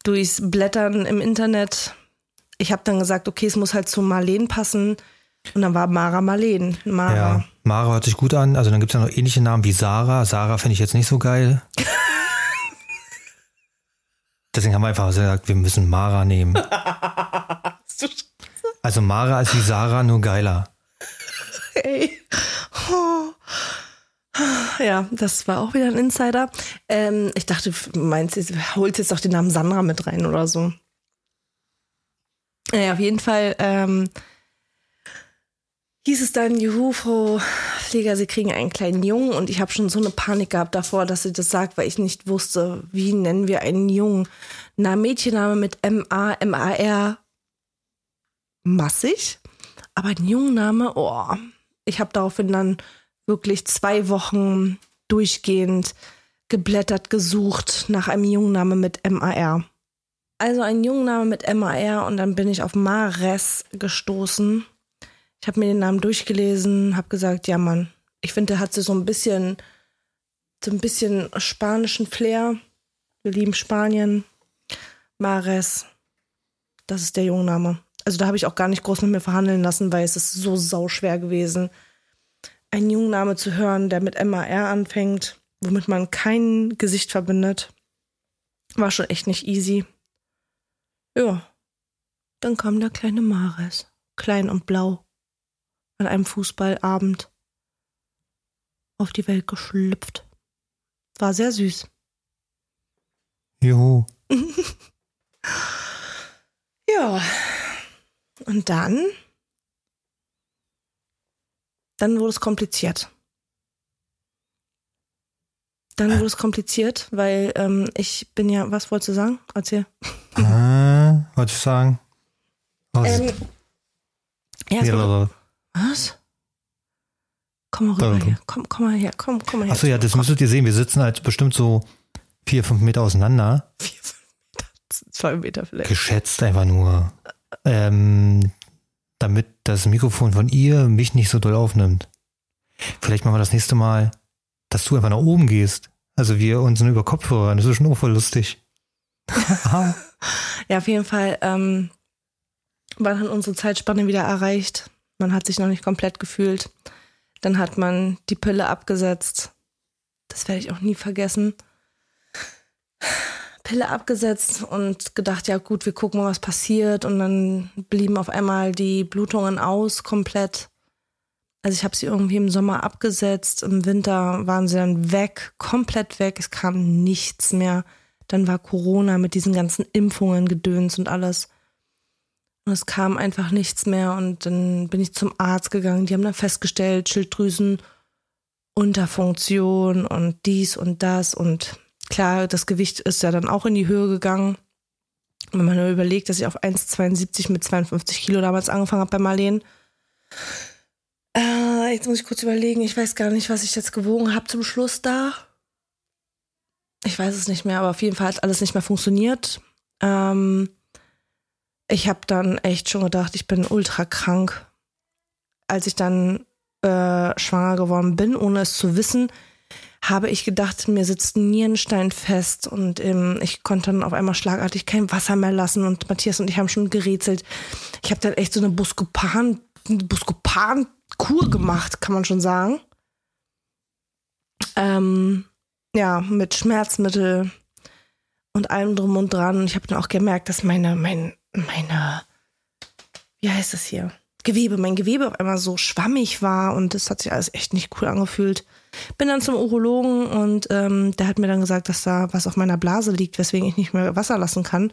durchs Blättern im Internet. Ich habe dann gesagt, okay, es muss halt zu Marleen passen. Und dann war Mara Marleen. Mara. Ja, Mara hört sich gut an. Also dann gibt's ja noch ähnliche Namen wie Sarah. Sarah finde ich jetzt nicht so geil. [LAUGHS] Deswegen haben wir einfach gesagt, wir müssen Mara nehmen. [LAUGHS] Also Mara ist wie Sarah, nur geiler. Ey. Oh. Ja, das war auch wieder ein Insider. Ähm, ich dachte, du meinst, du holst jetzt doch den Namen Sandra mit rein oder so. Naja, auf jeden Fall ähm, hieß es dann, juhu, Frau Pfleger, Sie kriegen einen kleinen Jungen. Und ich habe schon so eine Panik gehabt davor, dass sie das sagt, weil ich nicht wusste, wie nennen wir einen Jungen. Na, Mädchenname mit M-A, M-A-R, massig. Aber ein Jungenname, oh, ich habe daraufhin dann wirklich zwei Wochen durchgehend geblättert, gesucht nach einem Jungenname mit MAR. Also ein Jungenname mit MAR und dann bin ich auf Mares gestoßen. Ich habe mir den Namen durchgelesen, habe gesagt, ja Mann, ich finde, der hat so ein bisschen, so ein bisschen spanischen Flair. Wir lieben Spanien. Mares, das ist der Jungname. Also da habe ich auch gar nicht groß mit mir verhandeln lassen, weil es ist so sauschwer gewesen, einen Jungname zu hören, der mit MAR anfängt, womit man kein Gesicht verbindet. War schon echt nicht easy. Ja, dann kam der kleine Mares, klein und blau, an einem Fußballabend auf die Welt geschlüpft. War sehr süß. Juhu. [LAUGHS] Ja. Und dann? Dann wurde es kompliziert. Dann wurde es kompliziert, weil ähm, ich bin ja, was wolltest du sagen? Erzähl. Ah, wollte ich sagen. Was? Ähm, ja, es wurde, was? Komm mal rüber hier. Komm, komm mal her. Komm, komm mal her. Achso, ja, das müsstet ihr sehen. Wir sitzen halt bestimmt so vier, fünf Meter auseinander. Vier, fünf Meter. Zwei Meter vielleicht. Geschätzt einfach nur. Ähm, damit das Mikrofon von ihr mich nicht so doll aufnimmt. Vielleicht machen wir das nächste Mal, dass du einfach nach oben gehst. Also wir uns nur über Kopfhörer. Das ist schon auch voll lustig. [LAUGHS] Ja, auf jeden Fall ähm, war dann unsere Zeitspanne wieder erreicht. Man hat sich noch nicht komplett gefühlt. Dann hat man die Pille abgesetzt. Das werde ich auch nie vergessen. Pille abgesetzt und gedacht, ja gut, wir gucken mal, was passiert. Und dann blieben auf einmal die Blutungen aus, komplett. Also ich habe sie irgendwie im Sommer abgesetzt, im Winter waren sie dann weg, komplett weg. Es kam nichts mehr. Dann war Corona mit diesen ganzen Impfungen, Gedöns und alles. Und es kam einfach nichts mehr. Und dann bin ich zum Arzt gegangen. Die haben dann festgestellt, Schilddrüsen Unterfunktion und dies und das. Und klar, das Gewicht ist ja dann auch in die Höhe gegangen. Wenn man nur überlegt, dass ich auf 1,72 mit 52 Kilo damals angefangen habe bei Marleen. Äh, jetzt muss ich kurz überlegen. Ich weiß gar nicht, was ich jetzt gewogen habe zum Schluss da. Ich weiß es nicht mehr, aber auf jeden Fall hat alles nicht mehr funktioniert. Ähm, ich habe dann echt schon gedacht, ich bin ultra krank. Als ich dann äh, schwanger geworden bin, ohne es zu wissen, habe ich gedacht, mir sitzt ein Nierenstein fest und ähm, ich konnte dann auf einmal schlagartig kein Wasser mehr lassen und Matthias und ich haben schon gerätselt. Ich habe dann echt so eine Buscopan, Buscopan-Kur gemacht, kann man schon sagen. Ähm, ja, mit Schmerzmittel und allem drum und dran. Und ich habe dann auch gemerkt, dass meine, mein, meine, wie heißt das hier? Gewebe, mein Gewebe auf einmal so schwammig war und das hat sich alles echt nicht cool angefühlt. Bin dann zum Urologen und ähm, der hat mir dann gesagt, dass da was auf meiner Blase liegt, weswegen ich nicht mehr Wasser lassen kann.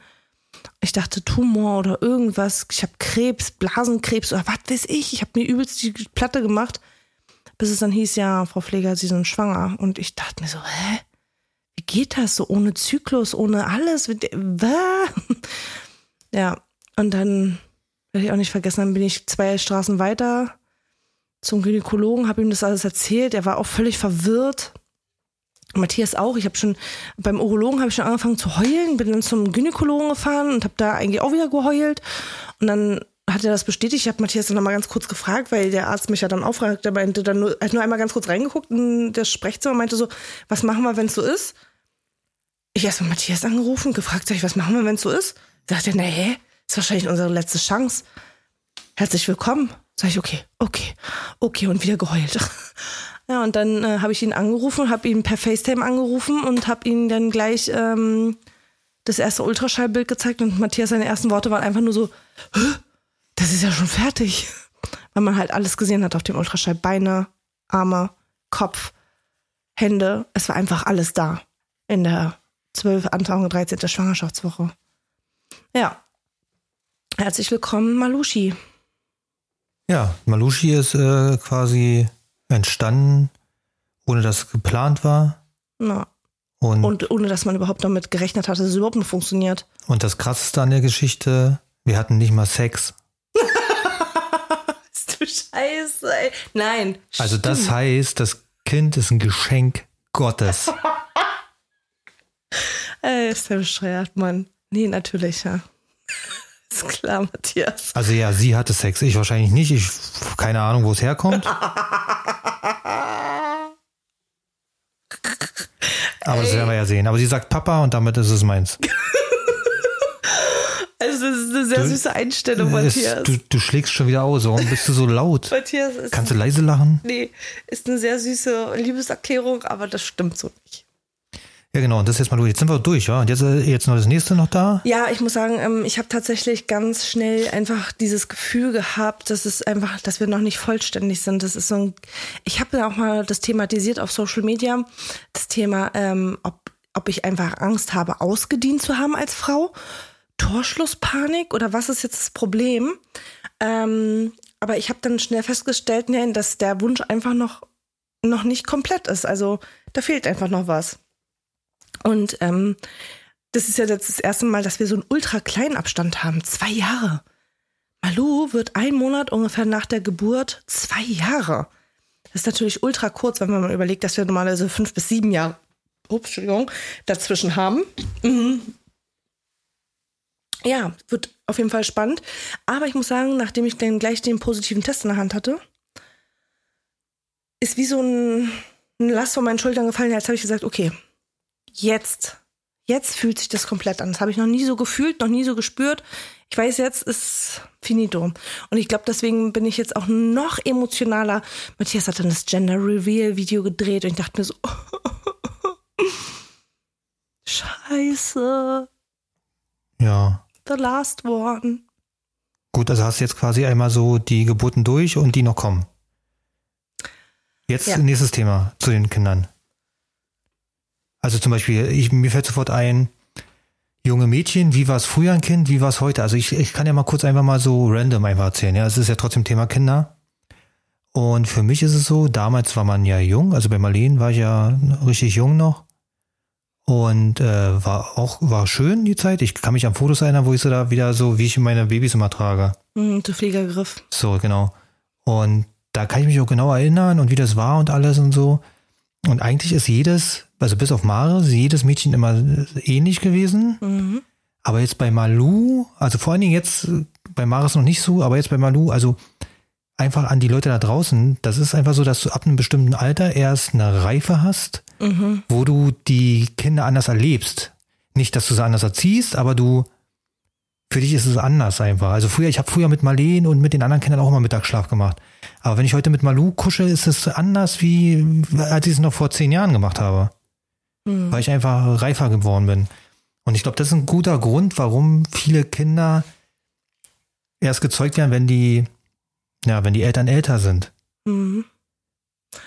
Ich dachte Tumor oder irgendwas. Ich habe Krebs, Blasenkrebs oder was weiß ich. Ich habe mir übelst die Platte gemacht, bis es dann hieß, ja, Frau Pfleger, Sie sind schwanger. Und ich dachte mir so, hä? Wie geht das so ohne Zyklus, ohne alles? Ja, und dann werde ich auch nicht vergessen, dann bin ich zwei Straßen weiter zum Gynäkologen, habe ihm das alles erzählt. Er war auch völlig verwirrt. Matthias auch. Ich habe schon beim Urologen habe ich schon angefangen zu heulen, bin dann zum Gynäkologen gefahren und habe da eigentlich auch wieder geheult. Und dann hat er das bestätigt. Ich habe Matthias dann noch mal ganz kurz gefragt, weil der Arzt mich ja dann auffragt. Der meinte dann nur, hat nur einmal ganz kurz reingeguckt in das Sprechzimmer und meinte so, was machen wir, wenn es so ist? Ich erst mal Matthias angerufen, gefragt, sag ich, was machen wir, wenn es so ist? Sagt er, nee, ist wahrscheinlich unsere letzte Chance. Herzlich willkommen. Sag ich, okay, okay, okay und wieder geheult. [LAUGHS] Ja, und dann äh, habe ich ihn angerufen, habe ihn per FaceTime angerufen und habe ihm dann gleich ähm, das erste Ultraschallbild gezeigt und Matthias seine ersten Worte waren einfach nur so, Hä? das ist ja schon fertig. [LAUGHS] Weil man halt alles gesehen hat auf dem Ultraschall. Beine, Arme, Kopf, Hände. Es war einfach alles da in der 12, Anfang 13. Schwangerschaftswoche. Ja. Herzlich willkommen, Malushi. Ja, Malushi ist äh, quasi entstanden, ohne dass es geplant war. Ja. Und, und, Und ohne dass man überhaupt damit gerechnet hat, dass es überhaupt noch funktioniert. das Krasseste an der Geschichte, wir hatten nicht mal Sex. [LAUGHS] Ist du Scheiße. Ey. Nein. Also das heißt, das Kind ist ein Geschenk Gottes. [LAUGHS] Ey, ist der bescheuert, Mann. Nee, natürlich, ja. [LAUGHS] Ist klar, Matthias. Also ja, sie hatte Sex, ich wahrscheinlich nicht. Ich keine Ahnung, wo es herkommt. [LAUGHS] Aber das werden wir ja sehen. Aber sie sagt Papa und damit ist es meins. [LAUGHS] Also, das ist eine sehr Du- süße Einstellung, Matthias. du, du schlägst schon wieder aus. Warum bist du so laut? Matthias ist, Kannst du leise lachen? nee, ist eine sehr süße Liebeserklärung, aber das stimmt so nicht. Ja, genau. Und das jetzt mal durch. Jetzt sind wir durch, ja. Und jetzt, äh, jetzt noch das nächste noch da. Ja, ich muss sagen, ähm, ich habe tatsächlich ganz schnell einfach dieses Gefühl gehabt, dass es einfach, dass wir noch nicht vollständig sind. Das ist so ein, ich habe auch mal das thematisiert auf Social Media, das Thema, ähm, ob, ob ich einfach Angst habe, ausgedient zu haben als Frau, Torschlusspanik oder was ist jetzt das Problem? Ähm, aber ich habe dann schnell festgestellt, nein, dass der Wunsch einfach noch, noch nicht komplett ist. Also da fehlt einfach noch was. Und ähm, das ist ja jetzt das erste Mal, dass wir so einen ultra kleinen Abstand haben. Zwei Jahre. Malu wird ein Monat ungefähr nach der Geburt zwei Jahre. Das ist natürlich ultra kurz, wenn man mal überlegt, dass wir normalerweise fünf bis sieben Jahre ups, Entschuldigung, dazwischen haben. Mhm. Ja, wird auf jeden Fall spannend. Aber ich muss sagen, nachdem ich dann gleich den positiven Test in der Hand hatte, ist wie so ein, ein Last von meinen Schultern gefallen. Jetzt habe ich gesagt, okay, jetzt, jetzt fühlt sich das komplett an. Das habe ich noch nie so gefühlt, noch nie so gespürt. Ich weiß, jetzt ist finito. Und ich glaube, deswegen bin ich jetzt auch noch emotionaler. Matthias hat dann das Gender Reveal Video gedreht und ich dachte mir so, [LAUGHS] Scheiße, Ja. the last one. Gut, also hast du jetzt quasi einmal so die Geburten durch und die noch kommen. Jetzt Ja. nächstes Thema zu den Kindern. Also zum Beispiel, ich, mir fällt sofort ein, junge Mädchen, wie war es früher ein Kind, wie war es heute? Also ich, ich kann ja mal kurz einfach mal so random einfach erzählen. Ja, es ist ja trotzdem Thema Kinder. Und für mich ist es so, damals war man ja jung, also bei Marleen war ich ja richtig jung noch. Und äh, war auch, war schön die Zeit. Ich kann mich an Fotos erinnern, wo ich so da wieder so, wie ich meine Babys immer trage. Hm, du Fliegergriff. So, genau. Und da kann ich mich auch genau erinnern und wie das war und alles und so. Und eigentlich ist jedes, also bis auf Mare, ist jedes Mädchen immer ähnlich gewesen. Mhm. Aber jetzt bei Malu, also vor allen Dingen jetzt, bei Mare ist noch nicht so, aber jetzt bei Malu, also einfach an die Leute da draußen, das ist einfach so, dass du ab einem bestimmten Alter erst eine Reife hast, Mhm. wo du die Kinder anders erlebst. Nicht, dass du sie anders erziehst, aber du, für dich ist es anders einfach. Also früher, ich habe früher mit Marleen und mit den anderen Kindern auch immer Mittagsschlaf gemacht. Aber wenn ich heute mit Malu kuschel, ist es anders, wie als ich es noch vor zehn Jahren gemacht habe. Mhm. Weil ich einfach reifer geworden bin. Und ich glaube, das ist ein guter Grund, warum viele Kinder erst gezeugt werden, wenn die, ja, wenn die Eltern älter sind. Mhm.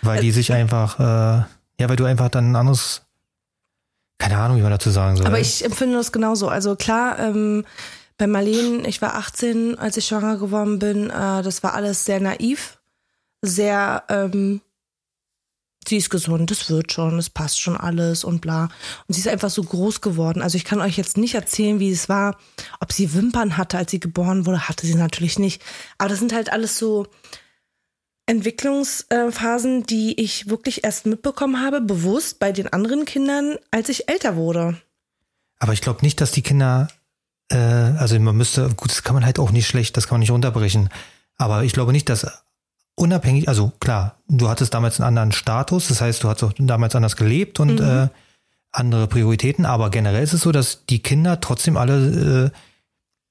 Weil die sich einfach, äh, ja, weil du einfach dann ein anderes, keine Ahnung, wie man dazu sagen soll. Aber ich empfinde das genauso. Also klar, ähm, bei Marleen, ich war 18, als ich schwanger geworden bin. Äh, das war alles sehr naiv, sehr, ähm, sie ist gesund, das wird schon, es passt schon alles und bla. Und sie ist einfach so groß geworden. Also ich kann euch jetzt nicht erzählen, wie es war, ob sie Wimpern hatte, als sie geboren wurde, hatte sie natürlich nicht. Aber das sind halt alles so Entwicklungsphasen, die ich wirklich erst mitbekommen habe, bewusst bei den anderen Kindern, als ich älter wurde. Aber ich glaube nicht, dass die Kinder, äh, also man müsste, gut, das kann man halt auch nicht schlecht, das kann man nicht runterbrechen. Aber ich glaube nicht, dass unabhängig, also klar, du hattest damals einen anderen Status, das heißt, du hast auch damals anders gelebt und äh, andere Prioritäten, aber generell ist es so, dass die Kinder trotzdem alle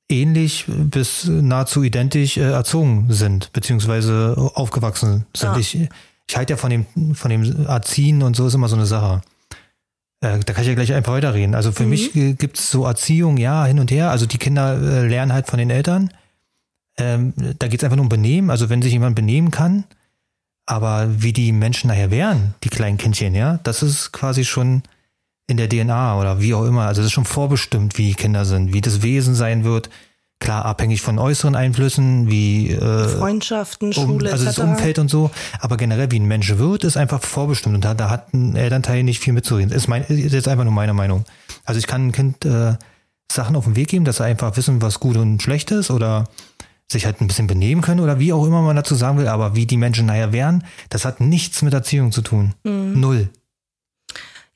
äh, ähnlich bis nahezu identisch äh, erzogen sind, beziehungsweise aufgewachsen sind. Ja. Ich, ich halte ja von dem, von dem Erziehen und so ist immer so eine Sache. Äh, da kann ich ja gleich einfach weiterreden. Also für mich äh, gibt's so Erziehung, ja, hin und her. Also die Kinder äh, lernen halt von den Eltern. Ähm, da geht's einfach nur um Benehmen. Also wenn sich jemand benehmen kann, aber wie die Menschen nachher wären, die kleinen Kindchen, ja, das ist quasi schon in der DNA oder wie auch immer. Also das ist schon vorbestimmt, wie Kinder sind, wie das Wesen sein wird. Klar, abhängig von äußeren Einflüssen, wie äh, Freundschaften, um, Schule also das. Umfeld und so. Aber generell, wie ein Mensch wird, ist einfach vorbestimmt. Und da, da hat ein Elternteil nicht viel mitzureden. Ist, mein, ist jetzt einfach nur meine Meinung. Also ich kann ein Kind äh, Sachen auf den Weg geben, dass er einfach wissen, was gut und schlecht ist oder sich halt ein bisschen benehmen können oder wie auch immer man dazu sagen will, aber wie die Menschen nachher wären, das hat nichts mit Erziehung zu tun. Null.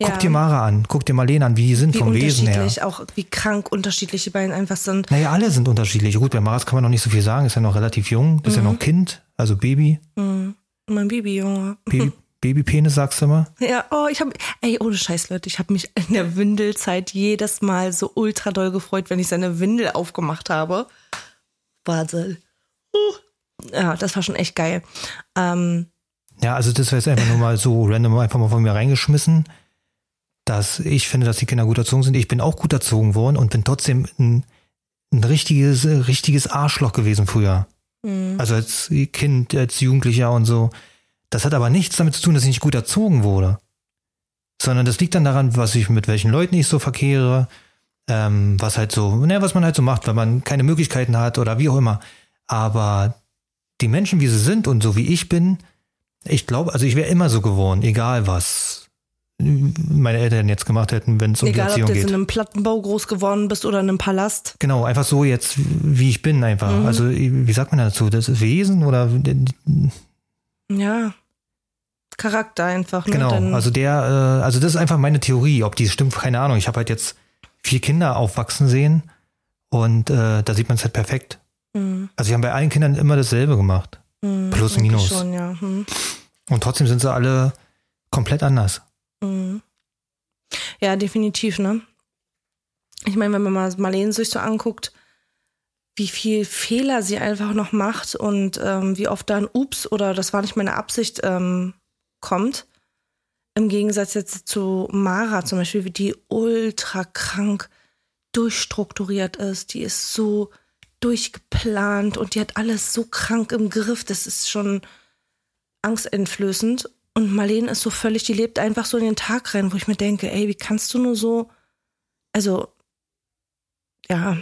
Guck dir Mara an, guck dir Marlene an, wie die sind wie vom Wesen her. auch wie krank unterschiedlich die beiden einfach sind. Naja, alle sind unterschiedlich. Gut, bei Maras kann man noch nicht so viel sagen, ist ja noch relativ jung, ist ja noch Kind, also Baby. Mein Baby, Junge. Baby [LAUGHS] Babypenis, sagst du immer? Ja, oh, ich habe, ey, ohne Scheiß, Leute, ich habe mich in der Windelzeit jedes Mal so ultra doll gefreut, wenn ich seine Windel aufgemacht habe. Warte. Uh. Ja, das war schon echt geil. Ähm, Ja, also das wäre jetzt einfach nur mal so random einfach mal von mir reingeschmissen, dass ich finde, dass die Kinder gut erzogen sind. Ich bin auch gut erzogen worden und bin trotzdem ein, ein richtiges, richtiges Arschloch gewesen früher. Also als Kind, als Jugendlicher und so. Das hat aber nichts damit zu tun, dass ich nicht gut erzogen wurde. Sondern das liegt dann daran, was ich, mit welchen Leuten ich so verkehre, ähm, was halt so, ne, was man halt so macht, wenn man keine Möglichkeiten hat oder wie auch immer. Aber die Menschen, wie sie sind und so wie ich bin, ich glaube, also ich wäre immer so geworden, egal was meine Eltern jetzt gemacht hätten, wenn es um die egal, ob Erziehung du jetzt geht. in einem Plattenbau groß geworden bist oder in einem Palast. Genau, einfach so jetzt, wie ich bin einfach. Mhm. Also, wie sagt man dazu? Das ist Wesen oder Ja. Charakter einfach. Ne? genau. Dann, Also der, äh, also das ist einfach meine Theorie. Ob die stimmt, keine Ahnung. Ich habe halt jetzt vier Kinder aufwachsen sehen und äh, da sieht man es halt perfekt. Mhm. Also wir haben bei allen Kindern immer dasselbe gemacht. Mhm, Plus, minus. Schon, ja. Hm. Und trotzdem sind sie alle komplett anders. Mhm. Ja, definitiv, ne? Ich meine, wenn man mal Marlene sich so anguckt, wie viel Fehler sie einfach noch macht und ähm, wie oft da ein Ups oder das war nicht meine Absicht ähm, kommt. Im Gegensatz jetzt zu Mara zum Beispiel, die ultra krank durchstrukturiert ist. Die ist so durchgeplant und die hat alles so krank im Griff. Das ist schon angsteinflößend. Und Marlene ist so völlig, die lebt einfach so in den Tag rein, wo ich mir denke, ey, wie kannst du nur so, also, ja,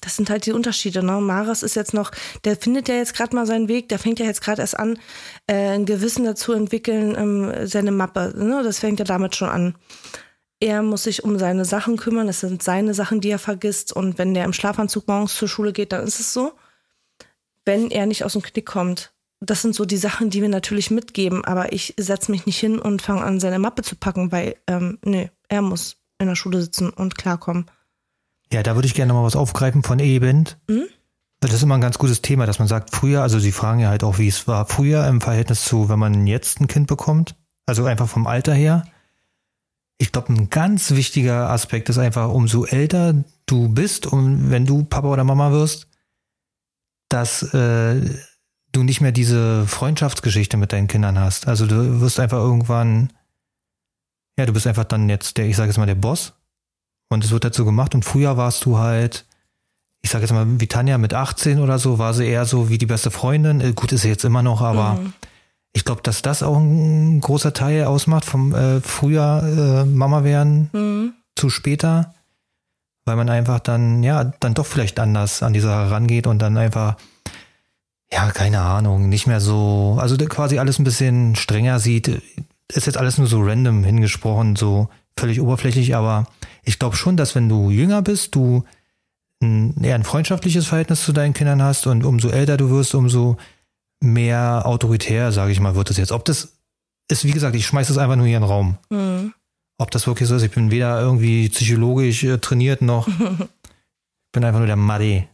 das sind halt die Unterschiede, ne? Maras ist jetzt noch, der findet ja jetzt gerade mal seinen Weg, der fängt ja jetzt gerade erst an, äh, ein Gewissen dazu entwickeln, ähm, seine Mappe, ne? Das fängt ja damit schon an. Er muss sich um seine Sachen kümmern, das sind seine Sachen, die er vergisst. Und wenn der im Schlafanzug morgens zur Schule geht, dann ist es so. Wenn er nicht aus dem Knick kommt, das sind so die Sachen, die wir natürlich mitgeben, aber ich setze mich nicht hin und fange an, seine Mappe zu packen, weil, ähm, nee, er muss in der Schule sitzen und klarkommen. Ja, da würde ich gerne mal was aufgreifen von eben. Mhm. Das ist immer ein ganz gutes Thema, dass man sagt, früher, also Sie fragen ja halt auch, wie es war früher im Verhältnis zu, wenn man jetzt ein Kind bekommt. Also einfach vom Alter her. Ich glaube, ein ganz wichtiger Aspekt ist einfach, umso älter du bist und wenn du Papa oder Mama wirst, dass äh, du nicht mehr diese Freundschaftsgeschichte mit deinen Kindern hast. Also du wirst einfach irgendwann, ja, du bist einfach dann jetzt der, ich sage jetzt mal, der Boss. Und es wird dazu gemacht. Und früher warst du halt, ich sage jetzt mal, wie Tanja mit 18 oder so, war sie eher so wie die beste Freundin. Äh, Gut, ist sie jetzt immer noch, aber Mhm. ich glaube, dass das auch ein großer Teil ausmacht vom äh, früher äh, Mama werden Mhm. zu später, weil man einfach dann, ja, dann doch vielleicht anders an die Sache rangeht und dann einfach, ja, keine Ahnung, nicht mehr so, also quasi alles ein bisschen strenger sieht. Ist jetzt alles nur so random hingesprochen, so völlig oberflächlich, aber ich glaube schon, dass wenn du jünger bist, du ein, eher ein freundschaftliches Verhältnis zu deinen Kindern hast und umso älter du wirst, umso mehr autoritär, sage ich mal, wird es jetzt. Ob das ist, wie gesagt, ich schmeiß das einfach nur hier in den Raum. Mhm. Ob das wirklich so ist, ich bin weder irgendwie psychologisch äh, trainiert noch. ich [LAUGHS] bin einfach nur der Muddy.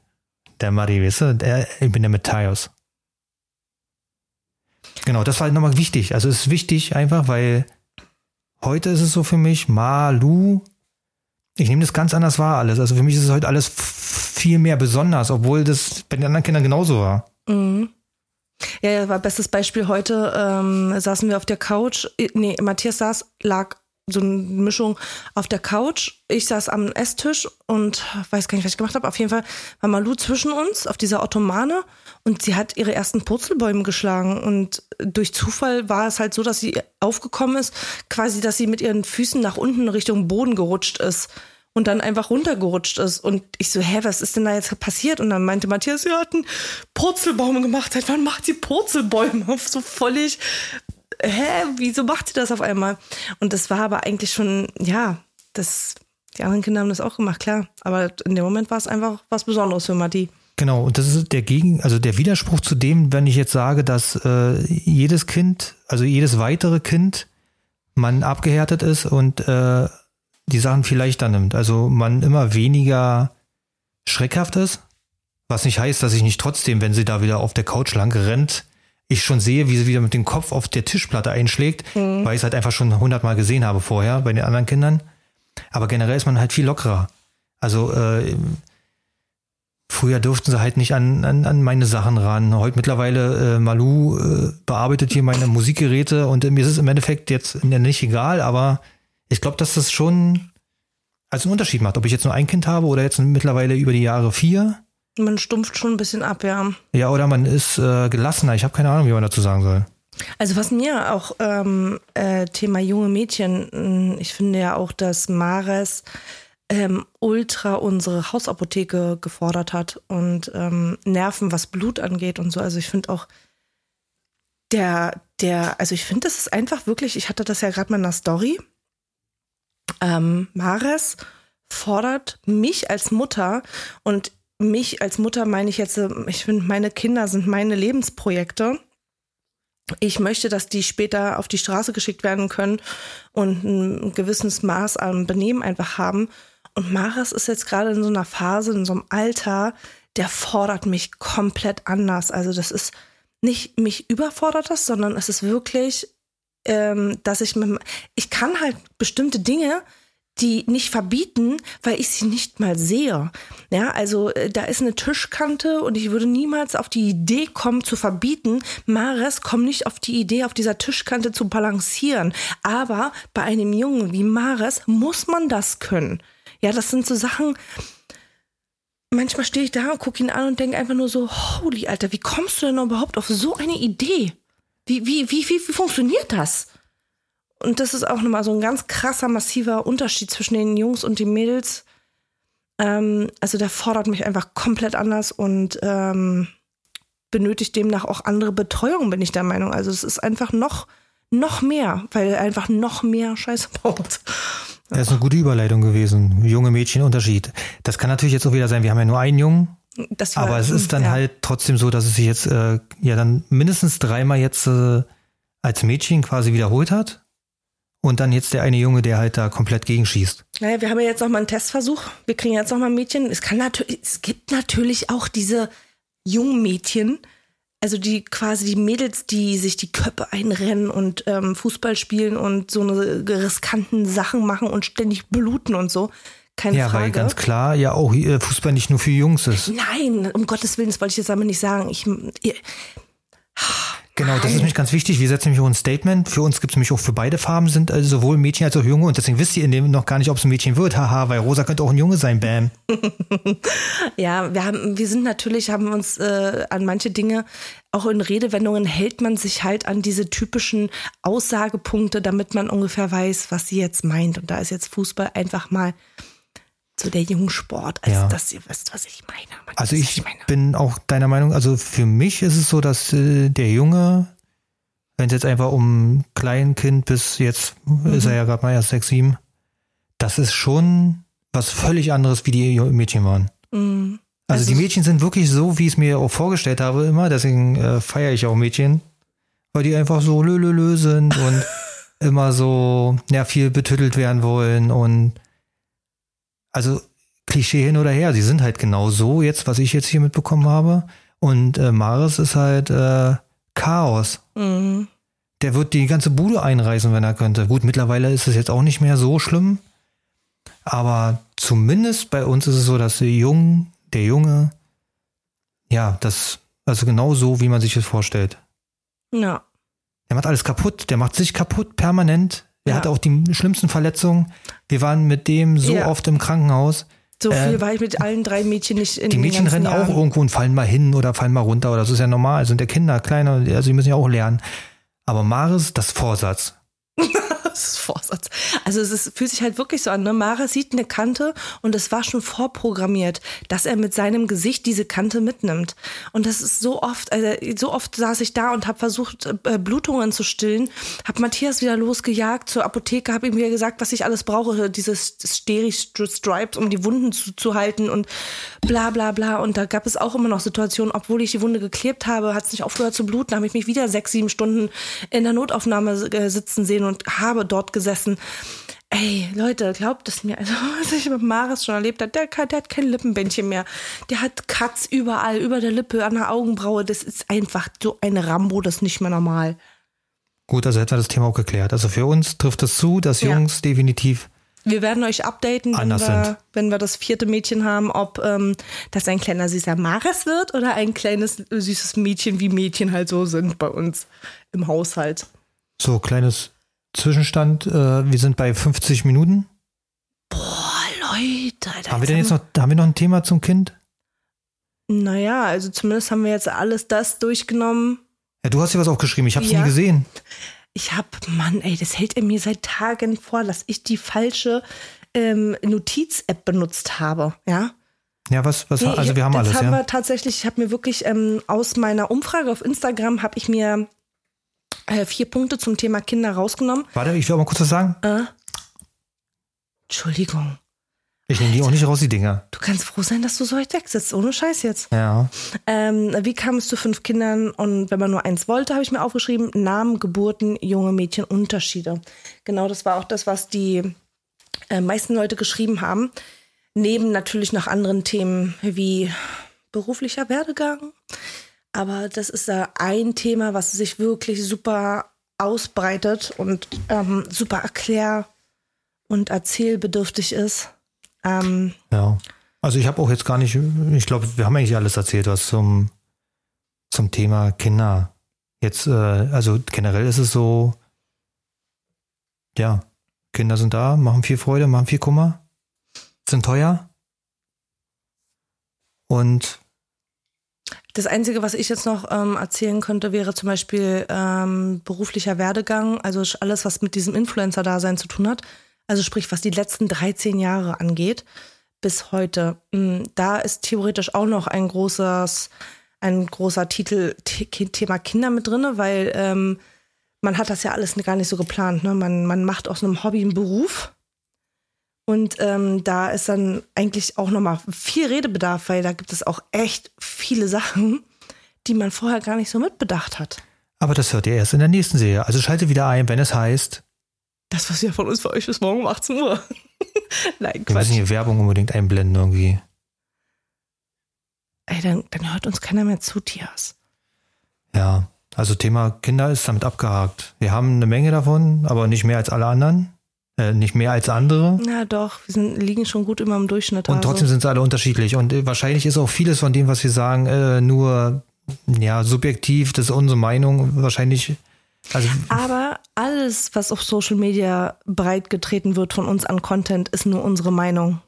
Der Muddy, weißt du? Der, ich bin der Matthias. Genau, das war halt nochmal wichtig. Also es ist wichtig einfach, weil heute ist es so für mich, Malu, ich nehme das ganz anders wahr alles. Also für mich ist es heute alles viel mehr besonders, obwohl das bei den anderen Kindern genauso war. Mhm. Ja, ja, war bestes Beispiel heute. Ähm, saßen wir auf der Couch. Nee, Matthias saß, lag so eine Mischung auf der Couch. Ich saß am Esstisch und weiß gar nicht, was ich gemacht habe. Auf jeden Fall war Malu zwischen uns auf dieser Ottomane und sie hat ihre ersten Purzelbäume geschlagen. Und durch Zufall war es halt so, dass sie aufgekommen ist, quasi, dass sie mit ihren Füßen nach unten Richtung Boden gerutscht ist und dann einfach runtergerutscht ist. Und ich so, hä, was ist denn da jetzt passiert? Und dann meinte Matthias, sie hat einen Purzelbaum gemacht. Seit wann macht sie Purzelbäume? [LAUGHS] So völlig, hä, wieso macht sie das auf einmal? Und das war aber eigentlich schon, ja, das, die anderen Kinder haben das auch gemacht, klar. Aber in dem Moment war es einfach was Besonderes für Matti. Genau, und das ist der Gegen, also der Widerspruch zu dem, wenn ich jetzt sage, dass äh, jedes Kind, also jedes weitere Kind, man abgehärtet ist und äh, die Sachen viel leichter nimmt. Also man immer weniger schreckhaft ist, was nicht heißt, dass ich nicht trotzdem, wenn sie da wieder auf der Couch lang rennt, ich schon sehe, wie sie wieder mit dem Kopf auf der Tischplatte einschlägt, mhm. weil ich es halt einfach schon hundertmal gesehen habe vorher bei den anderen Kindern. Aber generell ist man halt viel lockerer. Also äh, Früher durften sie halt nicht an, an, an meine Sachen ran. Heute mittlerweile, äh, Malu äh, bearbeitet hier meine Musikgeräte und äh, mir ist es im Endeffekt jetzt nicht egal, aber ich glaube, dass das schon als einen Unterschied macht, ob ich jetzt nur ein Kind habe oder jetzt mittlerweile über die Jahre vier. Man stumpft schon ein bisschen ab, ja. Ja, oder man ist äh, gelassener. Ich habe keine Ahnung, wie man dazu sagen soll. Also was mir auch ähm, äh, Thema junge Mädchen, ich finde ja auch, dass Mares ähm, ultra unsere Hausapotheke gefordert hat und ähm, Nerven, was Blut angeht und so. Also ich finde auch der, der, also ich finde, das ist einfach wirklich, ich hatte das ja gerade mal in der Story. Ähm, Mares fordert mich als Mutter und mich als Mutter meine ich jetzt, ich finde, meine Kinder sind meine Lebensprojekte. Ich möchte, dass die später auf die Straße geschickt werden können und ein gewisses Maß an Benehmen einfach haben. Und Maris ist jetzt gerade in so einer Phase, in so einem Alter, der fordert mich komplett anders. Also das ist nicht mich überfordert das, sondern es ist wirklich, ähm, dass ich mit, ich kann halt bestimmte Dinge, die nicht verbieten, weil ich sie nicht mal sehe. Ja, also äh, da ist eine Tischkante und ich würde niemals auf die Idee kommen zu verbieten. Mares kommt nicht auf die Idee, auf dieser Tischkante zu balancieren. Aber bei einem Jungen wie Mares muss man das können. Ja, das sind so Sachen. Manchmal stehe ich da und gucke ihn an und denke einfach nur so, holy Alter, wie kommst du denn überhaupt auf so eine Idee? Wie, wie, wie, wie, wie funktioniert das? Und das ist auch nochmal so ein ganz krasser, massiver Unterschied zwischen den Jungs und den Mädels. Ähm, also der fordert mich einfach komplett anders und ähm, benötigt demnach auch andere Betreuung, bin ich der Meinung. Also es ist einfach noch, noch mehr, weil er einfach noch mehr Scheiße baut. Das ist eine gute Überleitung gewesen. Junge Mädchen Unterschied. Das kann natürlich jetzt auch wieder sein, wir haben ja nur einen Jungen. Aber es ist dann ja. halt trotzdem so, dass es sich jetzt äh, ja dann mindestens dreimal jetzt äh, als Mädchen quasi wiederholt hat. Und dann jetzt der eine Junge, der halt da komplett gegenschießt. Naja, wir haben ja jetzt noch mal einen Testversuch. Wir kriegen jetzt noch mal ein Mädchen. Es kann natürlich, es gibt natürlich auch diese jungen Mädchen, also die quasi die Mädels, die sich die Köpfe einrennen und ähm, Fußball spielen und so eine riskanten Sachen machen und ständig bluten und so. Keine ja, Frage. weil ganz klar ja auch äh, Fußball nicht nur für Jungs ist. Nein, um Gottes Willen, das wollte ich jetzt aber nicht sagen. Ich, ihr, Genau, das ist nämlich ganz wichtig. Wir setzen nämlich auch ein Statement. Für uns gibt es nämlich auch für beide Farben sind also sowohl Mädchen als auch Junge und deswegen wisst ihr in dem noch gar nicht, ob es ein Mädchen wird. Haha, weil Rosa könnte auch ein Junge sein. Bam. [LAUGHS] ja, wir haben, wir sind natürlich, haben uns äh, an manche Dinge auch in Redewendungen hält man sich halt an diese typischen Aussagepunkte, damit man ungefähr weiß, was sie jetzt meint. Und da ist jetzt Fußball einfach mal so der Jungsport, als ja. dass ihr wisst, was ich meine. Man also ich, ich meine. bin auch deiner Meinung, also für mich ist es so, dass äh, der Junge, wenn es jetzt einfach um Kleinkind bis jetzt mhm. ist er ja gerade mal erst sechs, sieben, das ist schon was völlig anderes, wie die Mädchen waren. Mhm. Also, also, die Mädchen sind wirklich so, wie ich es mir auch vorgestellt habe immer, deswegen äh, feiere ich auch Mädchen, weil die einfach so lö, sind und [LAUGHS] immer so ja, viel betüttelt werden wollen und also Klischee hin oder her, sie sind halt genau so jetzt, was ich jetzt hier mitbekommen habe. Und äh, Maris ist halt äh, Chaos. Mhm. Der wird die ganze Bude einreißen, wenn er könnte. Gut, mittlerweile ist es jetzt auch nicht mehr so schlimm. Aber zumindest bei uns ist es so, dass der Jung, der Junge, ja, das, also genau so, wie man sich das vorstellt. Ja. Der macht alles kaputt, der macht sich kaputt permanent. Er ja. hatte auch die schlimmsten Verletzungen. Wir waren mit dem so ja. oft im Krankenhaus. So viel äh, war ich mit allen drei Mädchen nicht in Die Mädchen rennen Jahren. auch irgendwo und fallen mal hin oder fallen mal runter. Oder das ist ja normal. Sind ja Kinder, kleine, also die müssen ja auch lernen. Aber Maris, das Vorsatz. [LAUGHS] das [LAUGHS] ist Vorsatz. Also es ist, fühlt sich halt wirklich so an. Ne? Mara sieht eine Kante und es war schon vorprogrammiert, dass er mit seinem Gesicht diese Kante mitnimmt. Und das ist so oft, also so oft saß ich da und habe versucht, äh, Blutungen zu stillen, habe Matthias wieder losgejagt zur Apotheke, habe ihm wieder gesagt, was ich alles brauche, dieses Steri-Stripes, um die Wunden zuzuhalten und bla bla bla. Und da gab es auch immer noch Situationen, obwohl ich die Wunde geklebt habe, hat es nicht aufgehört zu bluten, habe ich mich wieder sechs, sieben Stunden in der Notaufnahme äh, sitzen sehen und habe dort gesessen. Ey, Leute, glaubt es mir. [LAUGHS] Also, was ich mit Maris schon erlebt habe, der, der hat kein Lippenbändchen mehr. Der hat Katz überall, über der Lippe, an der Augenbraue. Das ist einfach so ein Rambo, das ist nicht mehr normal. Gut, also hätten wir das Thema auch geklärt. Also für uns trifft es zu, dass Ja. Jungs definitiv Wir werden euch updaten, wenn wir, wenn wir das vierte Mädchen haben, ob ähm, das ein kleiner süßer Maris wird oder ein kleines süßes Mädchen, wie Mädchen halt so sind bei uns im Haushalt. so kleines Zwischenstand. Äh, wir sind bei 50 Minuten. Boah, Leute. Alter, Haben wir denn jetzt noch, haben wir noch ein Thema zum Kind? Naja, also zumindest haben wir jetzt alles das durchgenommen. Ja, du hast hier was aufgeschrieben. Ich habe es Ja. nie gesehen. Ich hab, Mann, ey, das hält er mir seit Tagen vor, dass ich die falsche ähm, Notiz-App benutzt habe, ja. Ja, was, was, Nee, also wir haben das alles, haben ja. wir tatsächlich, ich habe mir wirklich ähm, aus meiner Umfrage auf Instagram habe ich mir äh, vier Punkte zum Thema Kinder rausgenommen. Warte, ich will auch mal kurz was sagen. Entschuldigung, Ich nehme die auch nicht raus, die Dinger. du kannst froh sein, dass du so weit weg sitzt, ohne Scheiß jetzt. Ja. Ähm, wie kam es zu fünf Kindern und wenn man nur eins wollte, habe ich mir aufgeschrieben, Namen, Geburten, junge Mädchen, Unterschiede. Genau, das war auch das, was die äh, meisten Leute geschrieben haben. Neben natürlich noch anderen Themen wie beruflicher Werdegang. Aber das ist da ein Thema, was sich wirklich super ausbreitet und ähm, super erklär- und erzählbedürftig ist. Ähm, Ja. Also ich habe auch jetzt gar nicht, ich glaube, wir haben eigentlich alles erzählt, was zum, zum Thema Kinder. Jetzt, äh, also generell ist es so, ja, Kinder sind da, machen viel Freude, machen viel Kummer, sind teuer. Und Das Einzige, was ich jetzt noch ähm, erzählen könnte, wäre zum Beispiel ähm, beruflicher Werdegang, also alles, was mit diesem Influencer-Dasein zu tun hat. Also sprich, was die letzten 13 Jahre angeht, bis heute. Mm, Da ist theoretisch auch noch ein großes, ein großer Titel, The Thema Kinder mit drinne, weil ähm, man hat das ja alles gar nicht so geplant. Ne? Man, man macht aus einem Hobby einen Beruf. Und ähm, da ist dann eigentlich auch nochmal viel Redebedarf, weil da gibt es auch echt viele Sachen, die man vorher gar nicht so mitbedacht hat. aber das hört ihr erst in der nächsten Serie. Also schalte wieder ein, wenn es heißt, Das, was ja von uns für euch ist morgen um 18 Uhr. [LAUGHS] Nein, wir Quatsch. müssen hier Werbung unbedingt einblenden irgendwie. Ey, dann, dann hört uns keiner mehr zu, Tias. Ja, also Thema Kinder ist damit abgehakt. Wir haben eine Menge davon, aber nicht mehr als alle anderen. Äh, nicht mehr als andere. Na doch, wir sind, liegen schon gut immer im Durchschnitt. Und also. trotzdem sind sie alle unterschiedlich. Und äh, wahrscheinlich ist auch vieles von dem, was wir sagen, äh, nur ja subjektiv. Das ist unsere Meinung. Wahrscheinlich. Also Aber alles, was auf Social Media breitgetreten wird von uns an Content, ist nur unsere Meinung.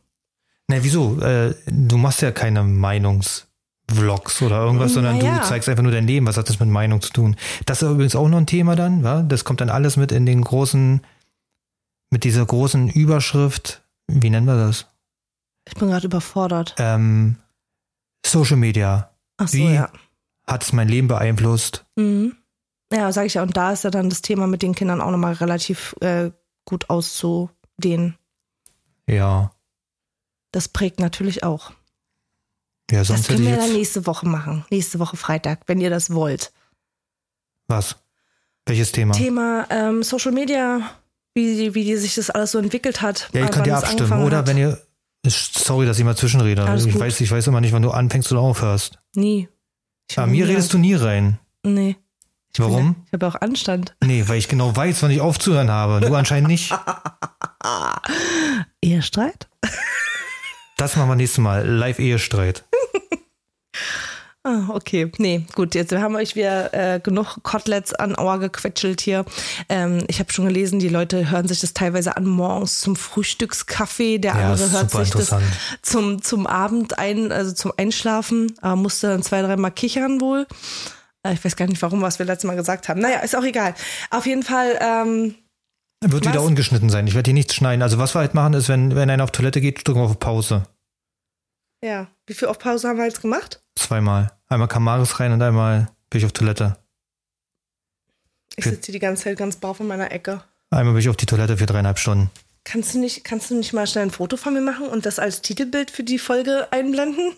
na wieso? Äh, du machst ja keine Meinungsvlogs oder irgendwas, sondern Naja. du zeigst einfach nur dein Leben. Was hat das mit Meinung zu tun? Das ist übrigens auch noch ein Thema dann. Wa? Das kommt dann alles mit in den großen, mit dieser großen Überschrift. Wie nennen wir das? Ich bin gerade überfordert. Ähm, Social Media. Ach so, Wie? ja. Hat es mein Leben beeinflusst? Mhm. Ja, sage ich ja. Und da ist ja dann das Thema mit den Kindern auch nochmal relativ äh, gut auszudehnen. Ja. Das prägt natürlich auch. Ja, Das sonst hätte können wir dann nächste Woche machen. Nächste Woche Freitag, wenn ihr das wollt. Was? Welches Thema? Thema ähm, Social Media, wie, wie die sich das alles so entwickelt hat. ja, ihr könnt wann ja es abstimmen. Oder wenn ihr. Sorry, dass ich mal zwischenrede. Alles Ich gut. weiß, ich weiß immer nicht, wann du anfängst oder aufhörst. Nie. Ich Bei mir nie redest du nie rein. Nee. Ich bin Warum? Ja, ich habe auch Anstand. Nee, weil ich genau weiß, wann ich aufzuhören habe. Du anscheinend nicht. [LAUGHS] Ehestreit? Das machen wir nächstes Mal. Live-Ehestreit. [LAUGHS] Ah, okay. Nee, gut, jetzt haben wir euch wieder äh, genug Koteletts an Ohr gequetschelt hier. Ähm, ich habe schon gelesen, die Leute hören sich das teilweise an morgens zum Frühstückskaffee, der Ja, andere hört sich das zum, zum Abend ein, also zum Einschlafen, aber musste dann zwei, dreimal kichern wohl. Äh, ich weiß gar nicht warum, was wir letztes Mal gesagt haben. Naja, ist auch egal. Auf jeden Fall, ähm, Wird wieder Was? ungeschnitten sein. Ich werde hier nichts schneiden. Also was wir halt machen, ist, wenn, wenn einer auf Toilette geht, drücken wir auf Pause. Ja. Wie viel auf Pause haben wir jetzt gemacht? Zweimal. Einmal kam Maris rein und einmal bin ich auf Toilette. Ich sitze hier die ganze Zeit ganz baff in meiner Ecke. Einmal bin ich auf die Toilette für dreieinhalb Stunden. Kannst du nicht, kannst du nicht mal schnell ein Foto von mir machen und das als Titelbild für die Folge einblenden?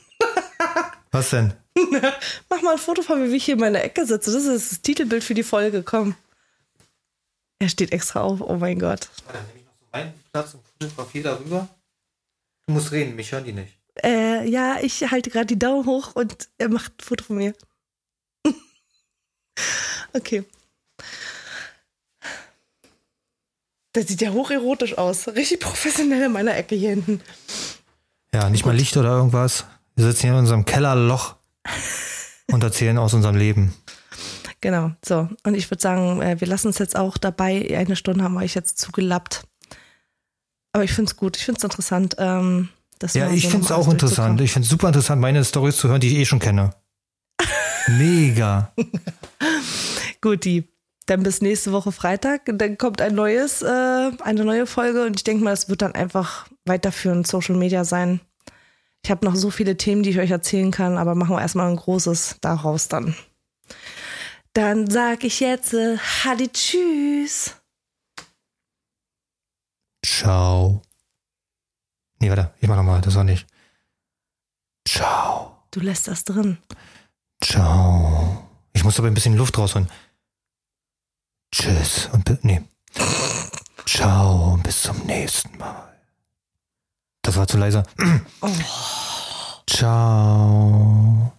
[LAUGHS] Was denn? [LAUGHS] Mach mal ein Foto von mir, wie ich hier in meiner Ecke sitze. Das ist das Titelbild für die Folge. Komm. Er steht extra auf. Oh mein Gott. Dann nehme ich noch so meinen Platz und fotografiere darüber. Du musst reden, mich hören die nicht. Äh, ja, ich halte gerade die Daumen hoch und er macht ein Foto von mir. [LAUGHS] okay. Das sieht ja hocherotisch aus. Richtig professionell in meiner Ecke hier hinten. Ja, nicht mal Licht oder irgendwas. Wir sitzen hier in unserem Kellerloch [LAUGHS] und erzählen aus unserem Leben. Genau, so. Und ich würde sagen, äh, wir lassen uns jetzt auch dabei. Eine Stunde haben wir euch jetzt zugelappt. Aber ich finde es gut, ich finde es interessant. Ähm, Ja, ich so finde es auch interessant. Ich finde es super interessant, meine Stories zu hören, die ich eh schon kenne. [LAUGHS] Mega. Gut, die. Dann bis nächste Woche Freitag. Dann kommt ein neues, äh, eine neue Folge und ich denke mal, es wird dann einfach weiterführend Social Media sein. Ich habe noch so viele Themen, die ich euch erzählen kann, aber machen wir erstmal ein großes daraus dann. Dann sag ich jetzt äh, Hadi Tschüss. Ciao. Nee, warte, ich mach nochmal, das war nicht. Ciao. Du lässt das drin. Ciao. Ich muss aber ein bisschen Luft rausholen. Tschüss und nee. Ciao und bis zum nächsten Mal. Das war zu leise. Oh. Ciao.